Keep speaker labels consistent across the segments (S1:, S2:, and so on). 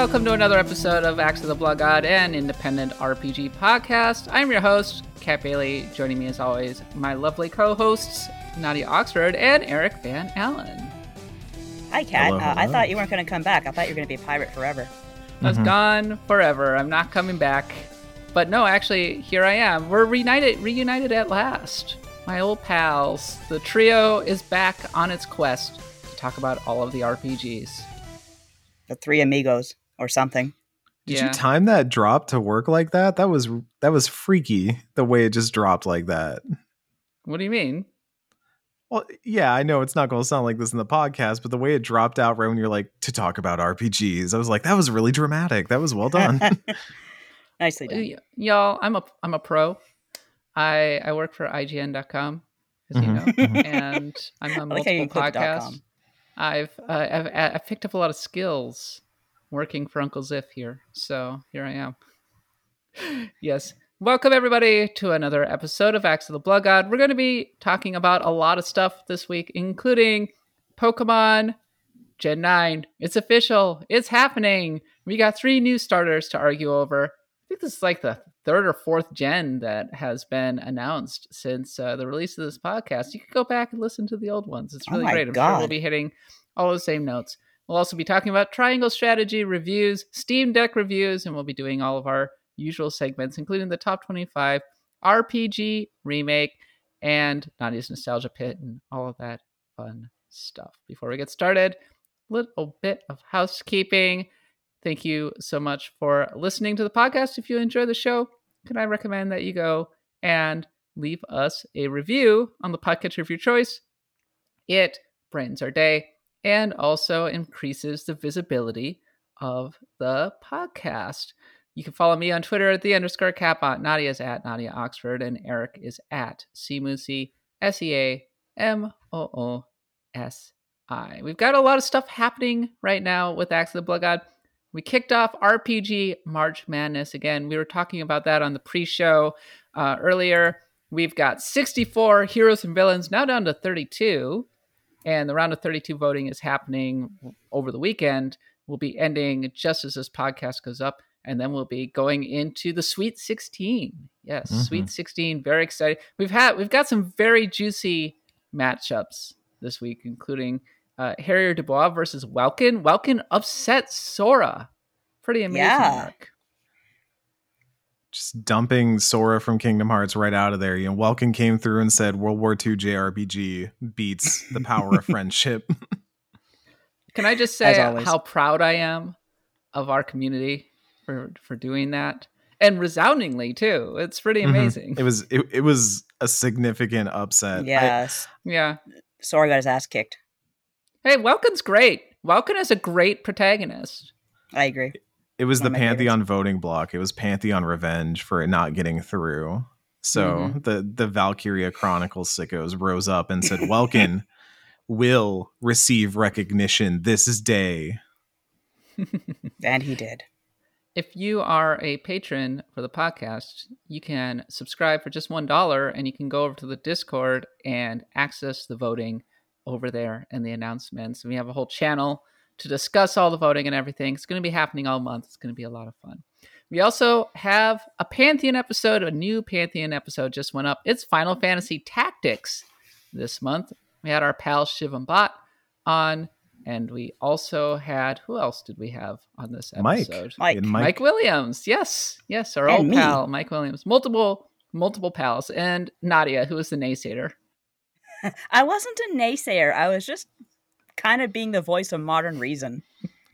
S1: welcome to another episode of Axe of the Blood God, an independent RPG podcast. I'm your host, Kat Bailey. Joining me, as always, my lovely co-hosts Nadia Oxford and Eric Van Allen.
S2: Hi, Kat.
S3: Hello,
S2: Uh, I thought you weren't going to come back. I thought you were going to be a pirate forever.
S1: I was
S3: Mhm.
S1: gone forever. I'm not coming back. But no, actually, here I am. We're reunited, reunited at last. My old pals. The trio is back on its quest to talk about all of the RPGs.
S2: The three amigos or something.
S3: Did
S1: Yeah.
S3: you time that drop to work like that? That was that was freaky the way it just dropped like that.
S1: What do you mean?
S3: Well, yeah, I know it's not going to sound like this in the podcast, but the way it dropped out right when you're like to talk about RPGs, I was like, that was really dramatic. That was well done.
S2: Nicely done.
S1: Y- Y'all, I'm a I'm a pro. I I work for IGN.com, as you
S3: Mhm,
S1: know, and I'm on
S2: I like
S1: multiple
S2: include the dot
S1: podcasts. I've uh, I've I've picked up a lot of skills working for Uncle Ziff here, so here I am. yes, welcome everybody to another episode of Axe of the Blood God. We're going to be talking about a lot of stuff this week, including Pokemon Gen 9. It's official. It's happening. We got three new starters to argue over. I think this is like the third or fourth gen that has been announced since uh, the release of this podcast. You can go back and listen to the old ones. It's
S2: Oh
S1: really
S2: my
S1: great. I'm sure we'll be hitting all the same notes. We'll also be talking about triangle strategy reviews, Steam Deck reviews, and we'll be doing all of our usual segments, including the top 25 RPG remake and Nadia's Nostalgia Pit and all of that fun stuff. Before we get started, little bit of housekeeping. Thank you so much for listening to the podcast. If you enjoy the show, can I recommend that you go and leave us a review on the podcast of your choice? It brightens our day and also increases the visibility of the podcast. You can follow me on Twitter at the underscore katbot. Nadia is at Nadia Oxford, and Eric is at Seamoosi, S E A M O O S I. We've got a lot of stuff happening right now with Axe of the Blood God. We kicked off RPG March Madness again. We were talking about that on the pre show uh, earlier. We've got 64 heroes and villains, now down to 32. And the round of 32 voting is happening over the weekend. We'll be ending just as this podcast goes up. And then we'll be going into the Sweet 16. Yes,
S3: Mhm.
S1: Sweet 16. Very excited. We've had we've got some very juicy matchups this week, including uh, Harrier Dubois versus Welkin. Welkin upset Sora. Pretty amazing
S2: Yeah.
S1: work.
S3: Just dumping Sora from Kingdom Hearts right out of there. You know, Welkin came through and said World War II JRPG beats the power of friendship.
S1: Can I just say how proud I am of our community for for doing that, and resoundingly too. It's pretty
S3: Mhm.
S1: amazing.
S3: It was it, it was a significant upset. I-
S2: Yes.
S1: yeah.
S2: Sora got his ass kicked.
S1: Hey, Welkin's great. Welkin is a great protagonist.
S2: I agree.
S3: It was the
S2: of my favorites.
S3: Pantheon voting block. It was Pantheon revenge for it not getting through. So
S1: Mm-hmm.
S3: the the Valkyria Chronicles sickos rose up and said, "Welkin will receive recognition this day."
S2: And he did.
S1: If you are a patron for the podcast, you can subscribe for just one dollar, and you can go over to the Discord and access the voting over there and the announcements. We have a whole channel to discuss all the voting and everything. It's going to be happening all month. It's going to be a lot of fun. We also have a Pantheon episode. A new Pantheon episode just went up. It's Final Fantasy Tactics this month. We had our pal Shivam Bhatt on, and we also had who else did we have on this episode?
S2: Mike.
S1: Mike,
S3: Mike,
S1: Williams. Yes, yes, our
S2: And
S1: old
S2: me.
S1: pal Mike Williams. Multiple, multiple pals, and Nadia, who is the naysayer.
S2: I wasn't a naysayer. I was just kind of being the voice of modern reason.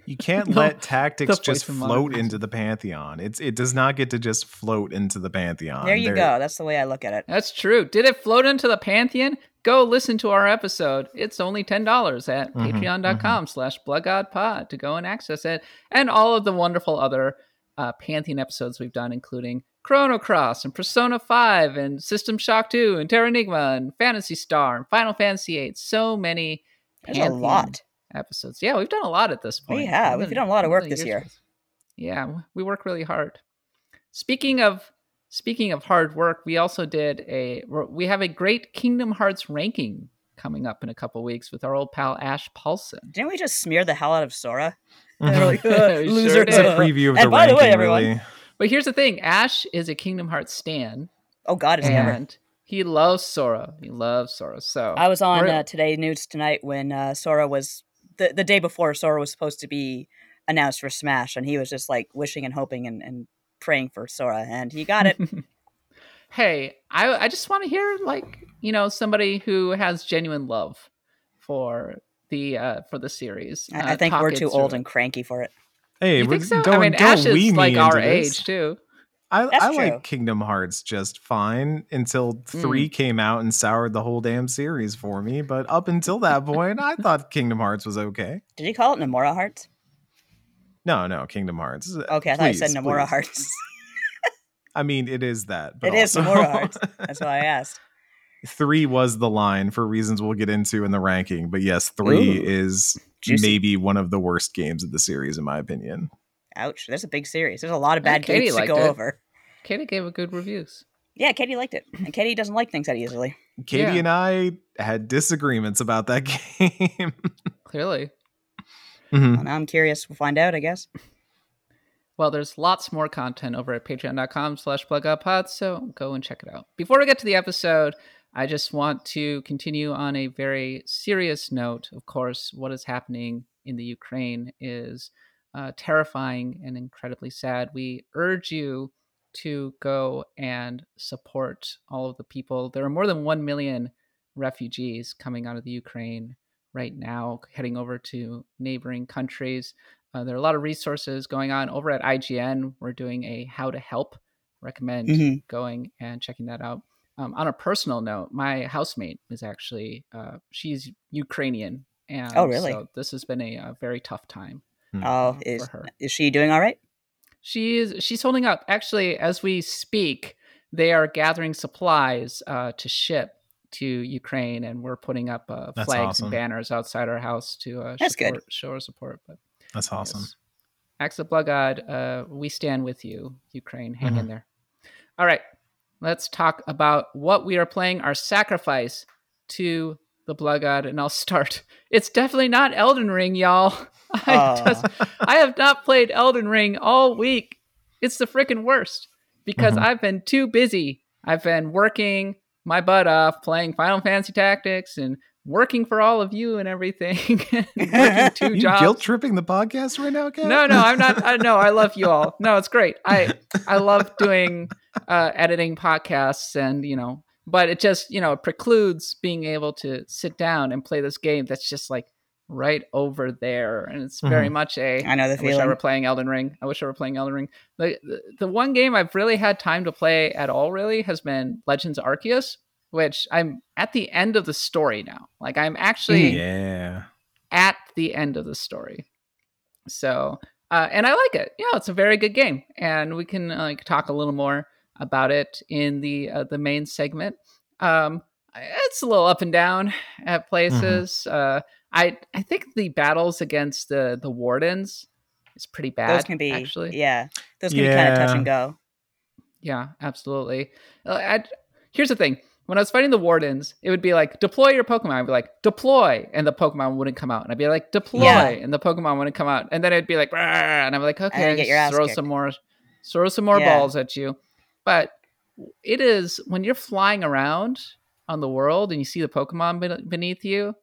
S3: you can't
S1: No,
S3: let tactics just float into the pantheon. It's it does not get to just float into the pantheon.
S2: there you
S3: There-
S2: go. That's the way I look at it.
S1: That's true. Did it float into the pantheon? Go listen to our episode. It's only ten dollars at
S3: Mhm,
S1: patreon.com slash bloodgodpod to go and access it. And all of the wonderful other uh, Pantheon episodes we've done, including Chrono Cross and Persona 5 and System Shock 2 and Terranigma and Phantasy Star and Final Fantasy 8. So many
S2: There's a
S1: Pantheon
S2: lot.
S1: episodes. Yeah, we've done a lot at this point.
S2: We have.
S1: More
S2: We've done a lot of work
S1: than
S2: this year.
S1: ago. Yeah, we work really hard. Speaking of speaking of hard work, we also did a we have a great Kingdom Hearts ranking coming up in a couple weeks with our old pal Ash Paulson.
S2: Didn't we just smear the hell out of Sora? Like,
S1: We
S2: "Uh,
S1: sure
S2: loser.
S3: It's a preview of
S2: And
S3: the
S2: by the way,
S3: ranking,
S2: everyone-
S3: really.
S1: But here's the thing: Ash is a Kingdom Hearts stan,
S2: Oh God, it's never.
S1: And he loves Sora. He loves Sora. So
S2: I was on uh, Today News tonight when uh, Sora was the the day before Sora was supposed to be announced for Smash, and he was just like wishing and hoping and, and praying for Sora, and he got it.
S1: hey, I I just want to hear like you know somebody who has genuine love for the uh for the series.
S2: I, I
S1: uh,
S2: think we're too old
S1: it.
S2: and cranky for it.
S3: Hey,
S1: You
S3: we're-
S1: think so?
S3: don't,
S1: I mean, Ash is
S3: me
S1: like our
S3: this.
S1: age too.
S3: I, I like Kingdom Hearts just fine until three mm. came out and soured the whole damn series for me. But up until that point, I thought Kingdom Hearts was okay.
S2: Did you call it Nomura Hearts?
S3: No, no, Kingdom Hearts.
S2: Uh, okay, I thought you said
S3: Please,
S2: Nomura
S3: please.
S2: Hearts.
S3: I mean, it is that. But
S2: It is
S3: also-
S2: Nomura Hearts. That's why I asked.
S3: three was the line for reasons we'll get into in the ranking. But yes, three
S2: Ooh.
S3: is
S2: Juicy.
S3: maybe one of the worst games of the series, in my opinion.
S2: Ouch. There's a big series. There's a lot of bad
S1: Katie
S2: games to go
S1: it.
S2: over.
S1: Katie gave a good reviews.
S2: Yeah, Katie liked it, and Katie doesn't like things that easily.
S3: Katie
S1: Yeah.
S3: and I had disagreements about that game.
S1: Clearly.
S3: Mhm.
S2: Well, now I'm curious. We'll find out, I guess.
S1: Well, there's lots more content over at patreon.com slash bloodgodpod, so go and check it out. Before we get to the episode, I just want to continue on a very serious note. Of course, what is happening in the Ukraine is uh, terrifying and incredibly sad. We urge you to go and support all of the people. There are more than 1 million refugees coming out of the Ukraine right now, heading over to neighboring countries. Uh, there are a lot of resources going on over at IGN. We're doing a how to help. Recommend
S2: Mhm.
S1: going and checking that out. Um, on a personal note, my housemate is actually uh, she's Ukrainian, and
S2: Oh, really?
S1: so this has been a, uh very tough time.
S2: Oh, is is she doing all right?
S1: She's she's holding up. Actually, as we speak, they are gathering supplies uh, to ship to Ukraine, and we're putting up uh, flags
S3: awesome.
S1: and banners outside our house to uh,
S2: That's good.
S1: support, show our support. But
S3: That's awesome.
S1: yes. Axe of Blood God, uh, we stand with you, Ukraine. Hang
S3: Mm-hmm.
S1: in there. All right, let's talk about what we are playing. Our sacrifice to the Blood God, and I'll start. It's definitely not Elden Ring, y'all. I,
S2: Aw.
S1: just- I have not played Elden Ring all week. It's the freaking worst because
S3: Mhm.
S1: I've been too busy. I've been working my butt off, playing Final Fantasy Tactics and working for all of you and everything. working two
S3: you
S1: jobs.
S3: guilt tripping the podcast right now, Kat?
S1: No, no, I'm not. I no, I love you all. No, it's great. I I love doing uh, editing podcasts, and you know, but it just you know it precludes being able to sit down and play this game that's just like right over there, and it's very much a.
S2: I know the
S1: I wish I were playing Elden Ring. I wish I were playing Elden Ring. The, the the one game I've really had time to play at all really has been Legends Arceus, which I'm at the end of the story now. Like I'm actually
S3: Yeah.
S1: at the end of the story. So, uh, and I like it. Yeah, it's a very good game, and we can uh, like talk a little more about it in the uh, the main segment. Um, it's a little up and down at places. Uh, I I think the battles against the the wardens is pretty bad.
S2: Those can be
S1: actually.
S2: yeah. Those can be kind of touch and go.
S1: Yeah, absolutely. Uh, I, here's the thing: when I was fighting the wardens, it would be like deploy your Pokemon. I'd be like deploy, and the Pokemon wouldn't come out, and I'd be like deploy,
S2: Yeah.
S1: and the Pokemon wouldn't come out, and then it'd be like, and I'm like, okay,
S2: get your ass
S1: throw
S2: kicked.
S1: some more, throw some more
S2: Yeah.
S1: balls at you. But it is when you're flying around on the world and you see the Pokemon beneath you,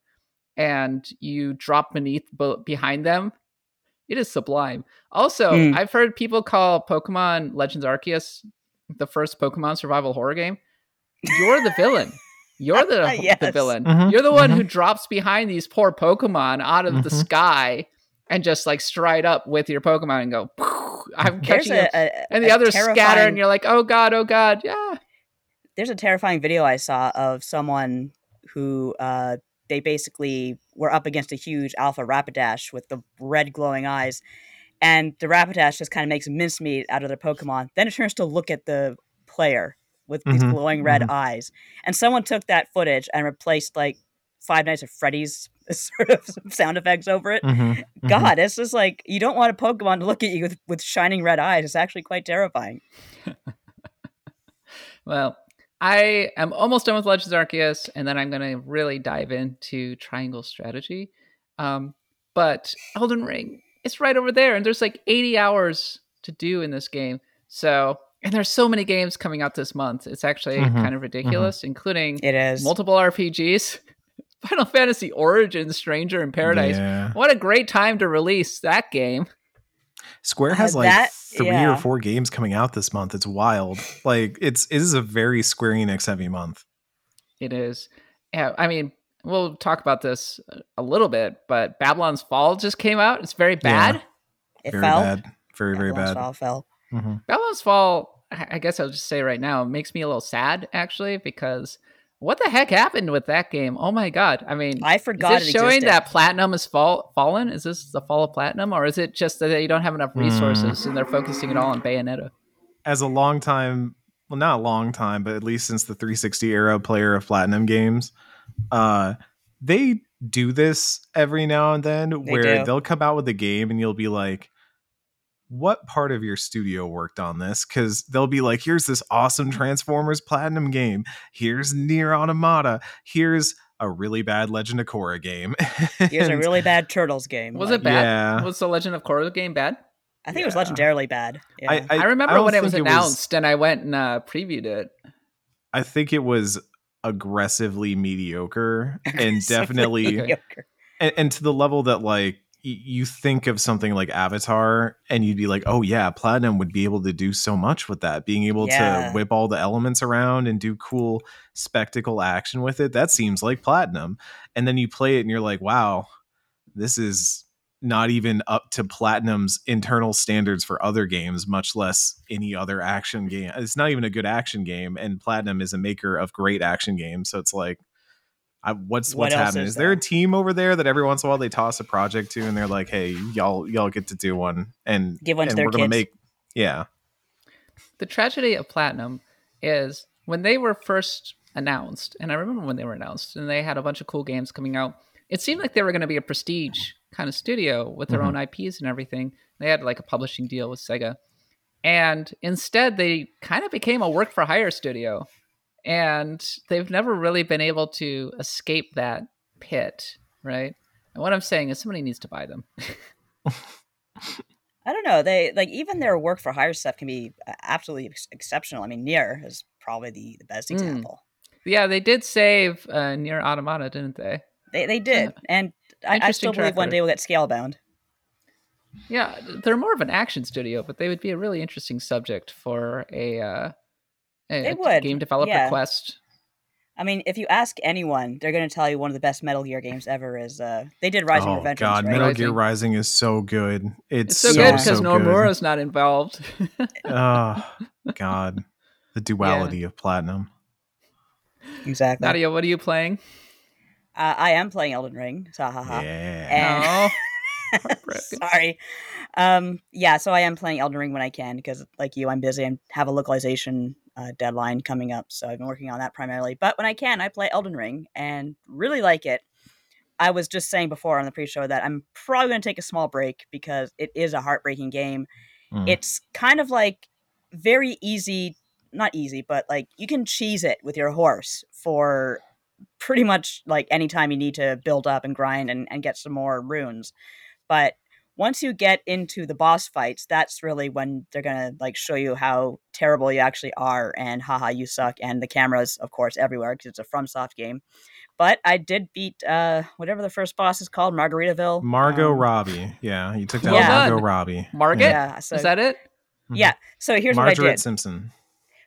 S1: and you drop beneath behind them. It is sublime. Also,
S2: Hmm.
S1: I've heard people call Pokemon Legends Arceus the first Pokemon survival horror game. You're the villain. You're the, the
S2: Yes.
S1: villain.
S3: Mhm,
S1: You're the one
S3: mhm.
S1: who drops behind these poor Pokemon out of the
S3: Mhm.
S1: sky and just like stride up with your Pokemon and go, I'm
S2: There's
S1: catching you.
S2: a, a
S1: And the
S2: a
S1: others scatter, and you're like, oh God, oh God. Yeah.
S2: there's a terrifying video I saw of someone who uh, they basically were up against a huge alpha Rapidash with the red glowing eyes, and the Rapidash just kind of makes mincemeat out of their Pokemon. Then it turns to look at the player with these
S3: Mhm,
S2: glowing red
S3: mhm.
S2: eyes, and someone took that footage and replaced like Five Nights at Freddy's sort of sound effects over it.
S3: Mhm, mhm.
S2: God, it's just like you don't want a Pokemon to look at you with, with shining red eyes. It's actually quite terrifying.
S1: Well, I am almost done with Legends of Arceus, and then I'm going to really dive into Triangle Strategy. Um, but Elden Ring, it's right over there, and there's like 80 hours to do in this game. So, and there's so many games coming out this month. It's actually
S3: Mhm,
S1: kind of ridiculous, including
S2: It is.
S1: multiple RPGs. Final Fantasy Origins Stranger in Paradise.
S3: Yeah.
S1: What a great time to release that game.
S3: Square has
S2: Uh,
S3: like
S2: that-
S3: three
S2: yeah.
S3: or four games coming out this month. It's wild. Like it's it is a very Square Enix heavy month.
S1: It is. Yeah, I mean, we'll talk about this a little bit, but Babylon's Fall just came out. It's very bad.
S2: it
S3: very
S2: fell.
S3: bad. Very very
S2: Everyone's
S3: bad.
S2: Fall fell.
S3: Mhm.
S1: Babylon's Fall, I I guess I'll just say right now, makes me a little sad actually because what the heck happened with that game? Oh my god! I mean,
S2: I forgot
S1: is
S2: it
S1: it showing
S2: existed.
S1: that platinum is fall fallen? Is this the fall of platinum, or is it just that they don't have enough
S3: Hmm.
S1: resources and they're focusing it all on Bayonetta?
S3: As a long time, well, not a long time, but at least since the 360 era player of Platinum games, uh, they do this every now and then where
S2: do.
S3: they'll come out with a game and you'll be like, what part of your studio worked on this? Because they'll be like, here's this awesome Transformers Platinum game. Here's Nier Automata. Here's a really bad Legend of Korra game.
S2: Here's a really bad Turtles game.
S1: Was
S2: Like,
S1: it bad?
S3: Yeah.
S1: Was the Legend of Korra game bad?
S2: I think it was
S3: Yeah.
S2: legendarily bad. Yeah.
S3: I,
S1: I, remember
S3: don't
S1: when it was
S3: think
S1: announced, and I went and uh, previewed it.
S3: I think it was aggressively mediocre and definitely
S2: mediocre.
S3: and, and to the level that like y- you think of something like Avatar and you'd be like, oh yeah, Platinum would be able to do so much with that, being able
S2: Yeah.
S3: to whip all the elements around and do cool spectacle action with it. That seems like Platinum. And then you play it and you're like, wow, this is not even up to Platinum's internal standards for other games, much less any other action game. It's not even a good action game, and Platinum is a maker of great action games. So it's like, I, what's
S2: What
S3: what's happening?
S2: is
S3: Is there a team over there that every once in a while they toss a project to, and they're like, "Hey, y'all, y'all get to do one, and
S2: Give one to
S3: and
S2: their
S3: we're gonna
S2: kids.
S3: make, yeah,
S1: the tragedy of platinum is when they were first announced and i remember when they were announced and they had a bunch of cool games coming out it seemed like they were going to be a prestige kind of studio with their own mm-hmm. ips and everything. They had like a publishing deal with sega. And instead they kind of became a work for hire studio and they've never really been able to escape that pit right and what i'm saying is somebody needs to buy them
S2: I don't know. They like even their work for hire stuff can be uh, absolutely ex- exceptional. I mean, Nier is probably the, the best
S1: Mm.
S2: example.
S1: yeah they did save uh, nier automata didn't they
S2: They they did, and I, I still believe one day we'll get Scalebound.
S1: Yeah, they're more of an action studio, but they would be a really interesting subject for a, uh, a
S2: They would,
S1: game developer
S2: yeah.
S1: quest.
S2: I mean, if you ask anyone, they're going to tell you one of the best Metal Gear games ever is. Uh, they did Rising
S3: oh
S2: Revenge.
S3: god,
S2: right?
S3: Metal
S1: Rising.
S3: Gear Rising is so good. It's,
S1: It's so,
S3: so
S1: good
S3: so
S1: because
S3: good.
S1: Nomura's not involved.
S3: oh god, the duality of Platinum.
S2: Exactly.
S1: Nadia, what are you playing?
S2: Uh, I am playing Elden Ring. So, haha.
S3: Yeah,
S2: And-
S1: No.
S2: Sorry. Um, yeah, so I am playing Elden Ring when I can because, like you, I'm busy and have a localization uh, deadline coming up. So I've been working on that primarily. But when I can, I play Elden Ring and really like it. I was just saying before on the pre-show that I'm probably going to take a small break because it is a heartbreaking game.
S3: Mm.
S2: It's kind of like very easy, not easy, but like you can cheese it with your horse for pretty much like any time you need to build up and grind and, and get some more runes. But once you get into the boss fights, that's really when they're gonna like show you how terrible you actually are and haha you suck and the cameras of course everywhere because it's a FromSoft game. But I did beat uh whatever the first boss is called, Margaritaville.
S3: Margot
S2: Um,
S3: Robbie. Yeah, you took down
S2: Well
S3: Margot. Robbie.
S1: Margaret?
S2: Yeah, so
S1: Is that it?
S3: Mhm.
S2: yeah. So here's
S3: Margaret
S2: what I did.
S3: Simpson.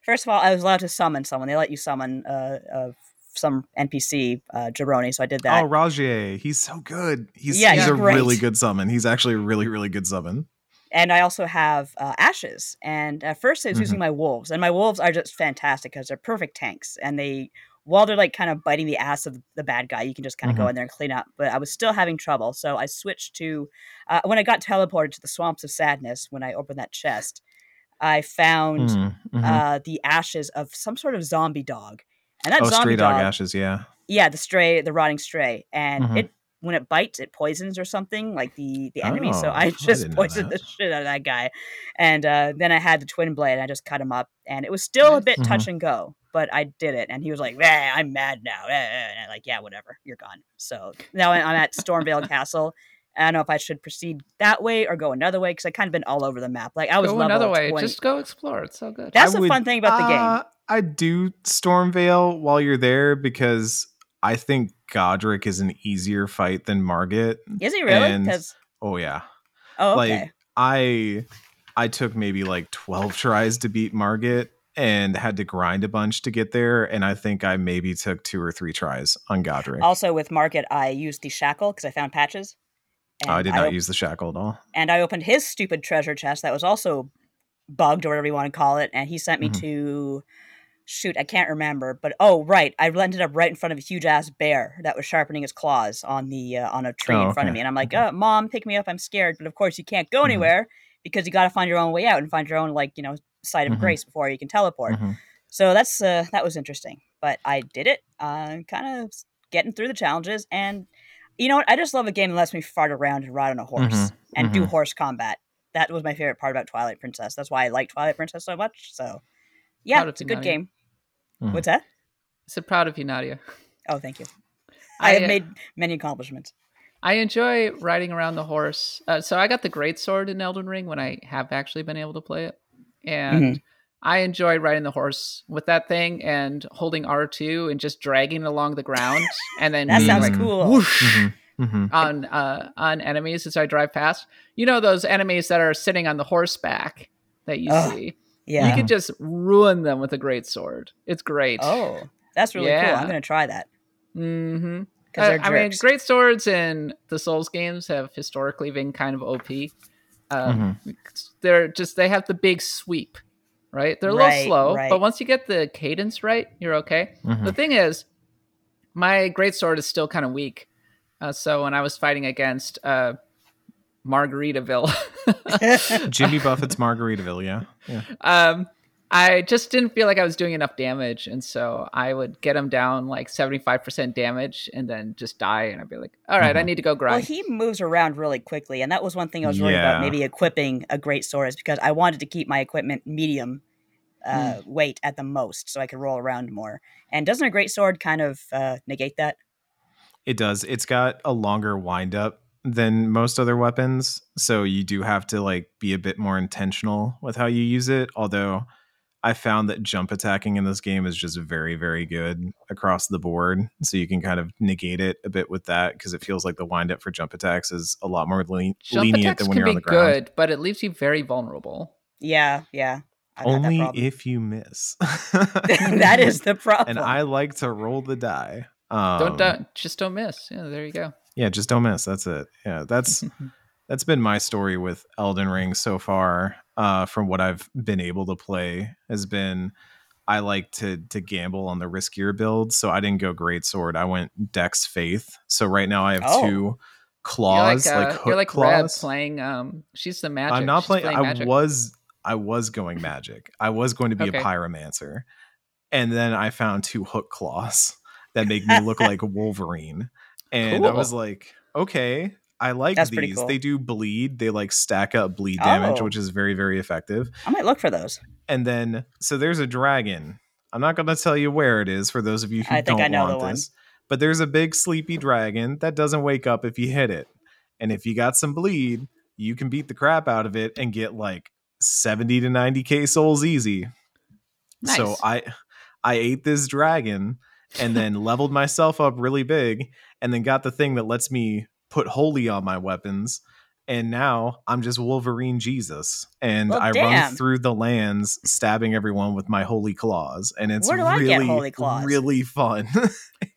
S2: First of all, I was allowed to summon someone. They let you summon uh, uh some NPC uh, jabroni, so I did that.
S3: Oh, Rogier. He's so good. He's,
S2: Yeah,
S3: he's
S1: he's
S3: a
S2: great.
S3: really good summon. He's actually a really, really good summon.
S2: and I also have uh, ashes. And at first, I was using my wolves, and my wolves are just fantastic because they're perfect tanks. And they, while they're like kind of biting the ass of the bad guy, you can just kind of go in there and clean up. But I was still having trouble, so I switched to uh, when I got teleported to the swamps of sadness. When I opened that chest, I found
S3: Mm, mhm.
S2: uh, the ashes of some sort of zombie dog, and that
S3: oh,
S2: zombie
S3: stray dog
S2: dog,
S3: ashes. Yeah.
S2: yeah, the stray, the rotting stray, and
S3: Mhm.
S2: it when it bites, it poisons or something like the the enemy. so
S3: Oh,
S2: I
S3: I
S2: just
S3: didn't
S2: poisoned the shit out of that guy, and uh, then I had the twin blade. and I just cut him up, and it was still a bit
S3: Mhm.
S2: touch and go, but I did it. And he was like, I'm mad now. Eh, eh," And I'm like, yeah, whatever, you're gone. So now I'm at Stormveil Castle. I don't know if I should proceed that way or go another way because I kind of been all over the map. Like I was
S1: Go
S2: level
S1: another way.
S2: 20.
S1: Just go explore. It's so good.
S2: That's
S3: I
S2: the
S3: would-
S2: fun thing about the game.
S3: Uh, I do Stormveil while you're there because I think Godrick is an easier fight than Margit.
S2: Is he really?
S3: and-
S2: 'Cause-
S3: Oh yeah.
S2: oh,
S3: like,
S2: okay.
S3: I I took maybe like 12 tries to beat Margit and had to grind a bunch to get there and I think I maybe took two or three tries on Godrick.
S2: also with Margit, I used the shackle because I found patches.
S3: Oh, I did not
S2: op-
S3: use the shackle at all.
S2: and I opened his stupid treasure chest that was also bugged or whatever you want to call it, and he sent me
S3: Mhm.
S2: to shoot, I can't remember, but oh right, I ended up right in front of a huge ass bear that was sharpening his claws on the uh, on a tree
S3: Oh,
S2: in front of me, and I'm like,
S3: Okay.
S2: uh, "Mom, pick me up! I'm scared." But of course, you can't go
S3: Mhm.
S2: anywhere because you got to find your own way out and find your own like you know side of
S3: Mhm.
S2: grace before you can teleport.
S3: Mhm.
S2: So that's uh, that was interesting, but I did it. Uh, kind of getting through the challenges, and you know what? I just love a game that lets me fart around and ride on a horse
S3: Mhm,
S2: and do
S3: mhm.
S2: horse combat. That was my favorite part about Twilight Princess. That's why I like Twilight Princess so much. So, yeah,
S1: Proud
S2: it's a good
S1: Nadia.
S2: game.
S3: Mhm.
S2: What's that?
S1: I said proud of you, Nadia.
S2: Oh, thank you. I,
S1: I,
S2: have
S1: uh,
S2: made many accomplishments.
S1: I enjoy riding around the horse. Uh, so I got the great sword in Elden Ring when I have actually been able to play it, and
S2: Mm-hmm.
S1: I enjoy riding the horse with that thing and holding R two and just dragging it along the ground, and then
S2: That sounds
S1: like,
S2: cool.
S1: whoosh
S3: Mhm. Mhm.
S1: on uh, on enemies as I drive past. You know those enemies that are sitting on the horseback that you
S2: Ugh,
S1: see.
S2: Yeah.
S1: You can just ruin them with a great sword. It's great.
S2: Oh, that's really cool. I'm gonna try that
S1: Mm-hmm.
S2: because
S1: I mean, great swords in the Souls games have historically been kind of OP. Um,
S2: Mm-hmm.
S1: They're just they have the big sweep, right? They're a
S2: Right,
S1: little slow,
S2: right.
S1: but once you get the cadence right, you're okay.
S3: Mhm.
S1: The thing is, my great sword is still kind of weak. Uh, so when I was fighting against uh, Margaritaville,
S3: Jimmy Buffett's Margaritaville, yeah. Yeah.
S1: um, I just didn't feel like I was doing enough damage, and so I would get him down like seventy five percent damage, and then just die, and I'd be like, "All right, I
S3: Mhm.
S1: need to go grind.
S2: well,
S1: grind."
S2: he moves around really quickly, and that was one thing I was worried about. Maybe equipping a great sword is because I wanted to keep my equipment medium uh,
S1: Hmm.
S2: weight at the most, so I could roll around more. And doesn't a great sword kind of uh, negate that?
S3: It does. It's got a longer wind up than most other weapons, so you do have to like be a bit more intentional with how you use it. Although I found that jump attacking in this game is just very, very good across the board. So you can kind of negate it a bit with that because it feels like the windup for jump attacks is a lot more le-
S1: Jump
S3: lenient
S1: attacks
S3: than when
S1: can
S3: you're
S1: be
S3: on the ground.
S1: good, but it leaves you very vulnerable.
S2: Yeah, yeah. I've
S3: Only if you miss.
S2: that is the problem.
S3: and I like to roll the die. Um,
S1: don't, don't just don't miss. Yeah, there you go.
S3: yeah just don't miss that's it yeah that's that's been my story with elden ring so far uh from what i've been able to play has been i like to to gamble on the riskier builds so i didn't go great sword i went dex faith so right now i have
S2: Oh.
S3: two claws
S1: you're like,
S3: like,
S1: uh,
S3: hook
S1: you're like Red
S3: claws
S1: playing. Um, she's the magic.
S3: i'm not
S1: She's
S3: playing, i
S1: magic.
S3: was i was going magic i was going to be
S1: Okay.
S3: a pyromancer and then i found two hook claws that make me look like wolverine and i was like okay i like
S2: That's
S3: these
S2: cool.
S3: they do bleed they like stack up bleed damage
S2: Oh.
S3: which is very very effective
S2: I might look for those.
S3: and then so there's a dragon i'm not going to tell you where it is for those of you who
S2: I think
S3: don't
S2: I know the
S3: want
S2: one.
S3: this but there's a big sleepy dragon that doesn't wake up if you hit it and if you got some bleed you can beat the crap out of it and get like 70 to 90k souls easy so i i ate this dragon and then leveled myself up really big and then got the thing that lets me put holy on my weapons and now i'm just wolverine jesus and
S2: Well,
S3: i
S2: damn.
S3: run through the lands stabbing everyone with my holy claws and it's
S2: Where do I
S3: really
S2: get holy claws?
S3: really fun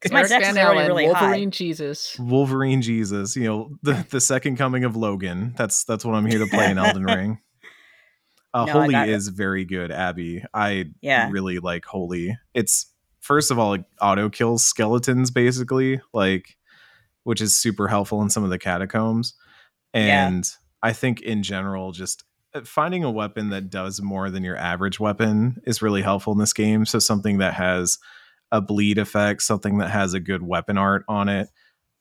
S2: 'Cause my
S1: Eric
S2: dex
S1: Van
S2: is already
S1: Allen,
S2: really high.
S1: Wolverine Jesus.
S3: wolverine jesus you know the, the second coming of logan that's that's what i'm here to play in elden ring uh,
S2: No,
S3: holy
S2: is it.
S3: very good abby i
S2: Yeah.
S3: really like holy it's first of all it auto kills skeletons basically like which is super helpful in some of the catacombs
S2: Yeah.
S3: and i think in general just uh, finding a weapon that does more than your average weapon is really helpful in this game so something that has a bleed effect something that has a good weapon art on it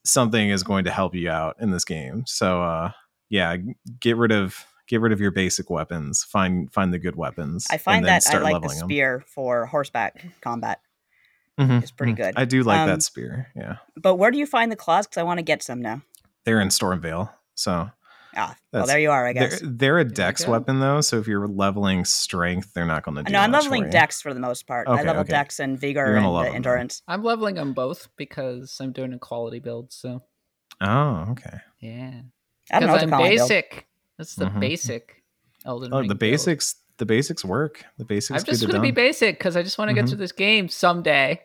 S3: something is going to help you out in this game so uh yeah get rid of Get rid of your basic weapons. Find find the good weapons.
S2: I
S3: and
S2: find
S3: then
S2: that I like the
S3: leveling 'em.
S2: spear for horseback combat.
S3: Mhm,
S2: It's pretty
S3: mhm.
S2: good.
S3: I do like
S2: Um,
S3: that spear. Yeah,
S2: But where do you find the claws? Because I want to get some now.
S3: they're in Stormveil, so
S2: Ah, well, there you are, I
S3: they're
S2: guess.
S3: they're a dex weapon though. So if you're leveling strength, they're not going to do.
S2: No, I'm leveling
S3: for
S2: dex for the most part. I level
S3: okay.
S2: dex and vigor and
S3: gonna
S2: uh,
S3: level them.
S2: endurance.
S1: I'm leveling them both because I'm doing a quality build. So
S3: Oh, okay.
S1: yeah,
S2: I don't know
S1: because I'm
S2: call build.
S1: basic. That's the
S3: Mhm.
S1: basic Elden
S3: Oh,
S1: Ring
S3: the
S1: build.
S3: basics. The basics work. The basics
S1: I'm just gonna be basic because I just want to get
S3: Mhm.
S1: through this game someday.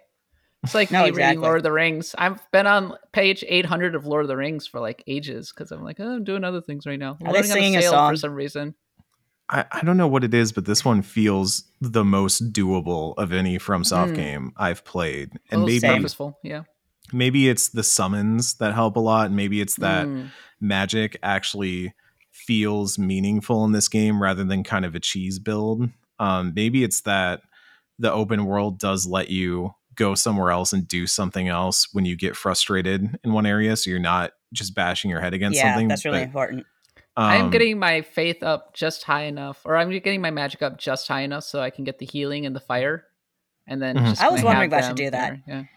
S1: It's like
S2: No,
S1: me
S2: exactly.
S1: reading Lord of the Rings. I've been on page 800 of Lord of the Rings for like ages because I'm like, oh, I'm doing other things right now. I'm
S2: Are they
S1: learning how to
S2: singing a
S1: sail
S2: song?
S1: for some reason?
S3: I, I don't know what it is, but this one feels the most doable of any FromSoft
S1: Mm.
S3: game I've played, and
S1: little
S3: maybe
S1: purposeful, yeah.
S3: maybe it's the summons that help a lot, and maybe it's that
S1: Mm.
S3: magic actually feels meaningful in this game rather than kind of a cheese build. Um, maybe it's that the open world does let you go somewhere else and do something else when you get frustrated in one area, so you're not just bashing your head against
S2: Yeah,
S3: something.
S2: that's really
S3: but,
S2: important.
S1: I'm
S3: um,
S1: getting my faith up just high enough, or I'm getting my magic up just high enough so I can get the healing and the fire, and then
S3: Mhm.
S1: just
S2: I was wondering if I should do that.
S1: there,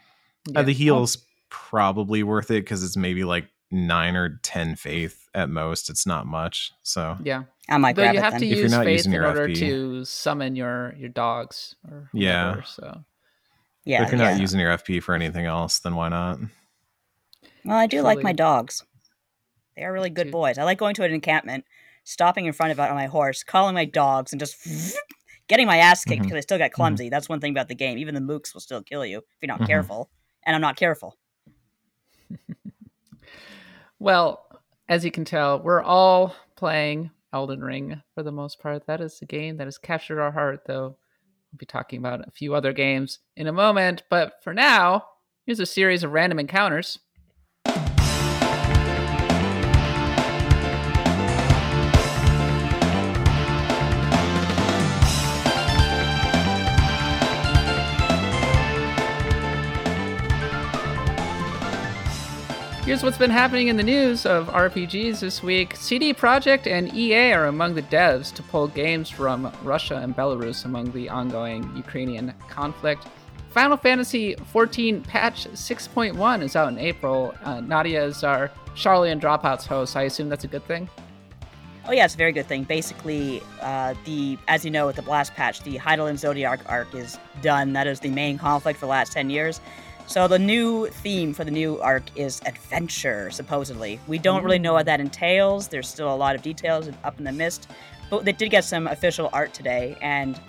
S1: Yeah.
S3: Uh, the
S1: Yeah.
S3: heal's probably worth it because it's maybe like nine or ten faith at most. It's not much. So
S1: Yeah.
S2: I might
S1: Though
S2: grab
S1: you
S2: it
S1: have
S2: then.
S1: to
S3: If
S1: use
S3: not
S1: faith in order
S3: FP.
S1: to summon your your dogs or
S3: Yeah.
S1: whatever, so
S2: yeah,
S3: if you're
S2: yeah.
S3: not using your FP for anything else, then why not?
S2: well, I do like my dogs. They are really good boys. I like going to an encampment, stopping in front of it on my horse, calling my dogs, and just getting my ass kicked
S3: Mhm.
S2: because I still got clumsy. That's one thing about the game. Even the mooks will still kill you if you're not
S3: Mhm.
S2: careful. And I'm not careful.
S1: Well, as you can tell, we're all playing Elden Ring for the most part. That is the game that has captured our heart, though. We'll be talking about a few other games in a moment, but for now, here's a series of random encounters. Here's what's been happening in the news of RPGs this week. CD Projekt and EA are among the devs to pull games from Russia and Belarus among the ongoing Ukrainian conflict. Final Fantasy XIV patch 6.1 is out in April. Uh, Nadia is our Charlie and Dropouts host. I assume that's a good thing.
S2: Oh yeah, it's a very good thing. Basically, uh, the as you know with the blast patch, the Hydaelyn Zodiark arc is done. That is the main conflict for the last ten years. So the new theme for the new arc is adventure. Supposedly, we don't really know what that entails. There's still a lot of details up in the mist, but they did get some official art today, and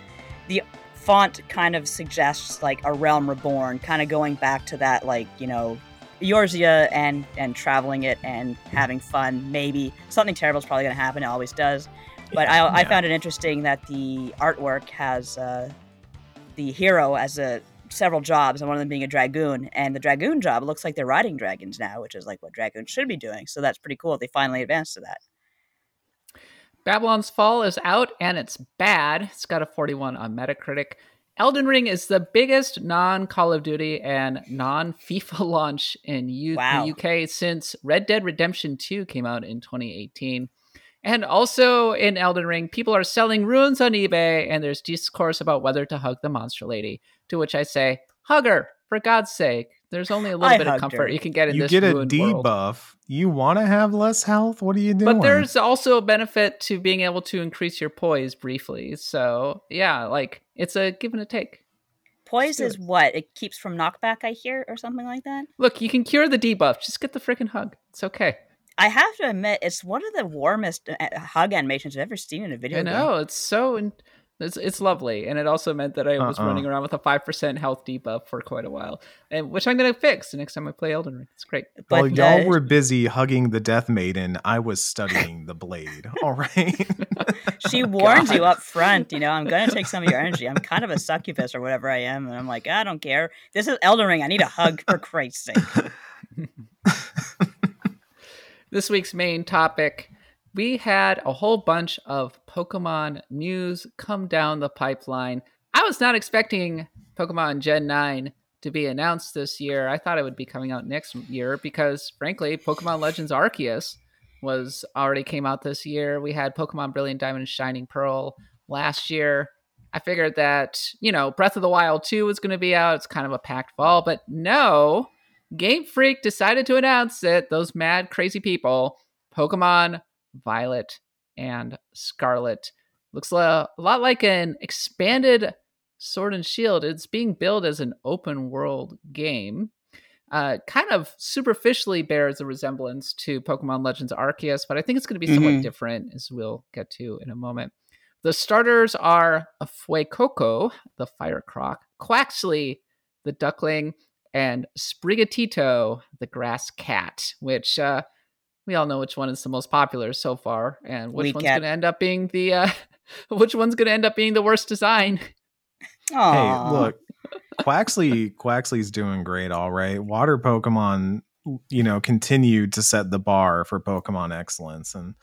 S2: the font kind of suggests like a realm reborn, kind of going back to that like you know Eorzea and and traveling it and having fun. Maybe something terrible is probably going to happen. It always does. But I, I found it interesting that the artwork has uh, the hero as a several jobs, and one of them being a dragoon. And the dragoon job looks like they're riding dragons now, which is like what dragoons should be doing. So that's pretty cool. They finally advanced to that.
S1: Babylon's Fall is out and it's bad. It's got a 41 on Metacritic. Elden Ring is the biggest non Call of Duty and non FIFA launch in U-
S2: Wow.
S1: the UK since Red Dead Redemption 2 came out in 2018. And also in Elden Ring, people are selling runes on eBay and there's discourse about whether to hug the monster lady. To which I say, hug her, for God's sake. There's only a little
S2: I
S1: bit of comfort
S2: her.
S1: you can get in
S3: You
S1: this
S3: get a
S1: ruined world.
S3: debuff. You want to have less health? What are you doing?
S1: But there's also a benefit to being able to increase your poise briefly. So yeah, like it's a give and a take.
S2: Poise
S1: do
S2: is what? It keeps from knockback, I hear, or something like that.
S1: Look, you can cure the debuff. Just get the freaking hug. It's okay.
S2: I have to admit, it's one of the warmest uh, hug animations I've ever seen in a video
S1: I
S2: game.
S1: know it's so. It's, it's lovely, and it also meant that I was
S3: Uh-uh.
S1: running around with a five percent health debuff for quite a while, and which I'm gonna fix the next time I play Elden Ring. It's great.
S3: While
S2: But
S3: y'all
S2: uh,
S3: were busy hugging the Death Maiden, I was studying the blade. All right.
S2: she warns you up front, you know, I'm gonna take some of your energy. I'm kind of a succubus or whatever I am, and I'm like, I don't care. This is Elden Ring. I need a hug for Christ's sake.
S1: this week's main topic we had a whole bunch of Pokemon news come down the pipeline. I was not expecting Pokemon Gen 9 to be announced this year. I thought it would be coming out next year because, frankly, Pokemon Legends Arceus was already came out this year. We had Pokemon Brilliant Diamond and Shining Pearl last year. I figured that, you know, Breath of the Wild 2 was going to be out. It's kind of a packed fall, but no. Game Freak decided to announce it. Those mad, crazy people. Pokemon Violet and Scarlet. Looks a lot like an expanded Sword and Shield. It's being billed as an open world game. Uh, kind of superficially bears a resemblance to Pokemon Legends Arceus, but I think it's going to be somewhat
S2: Mhm.
S1: different, as we'll get to in a moment. The starters are a Fuecoco, the Fire Croc, Quaxly, the Duckling, and Sprigatito, the Grass Cat, which uh, we all know which one is the most popular so far, and which
S2: Weed
S1: one's going to end up being the uh, which one's going to end up being the worst design.
S2: Aw.
S3: Hey, look, Quaxly Quaxly's doing great, all right. Water Pokemon, you know, continued to set the bar for Pokemon excellence. And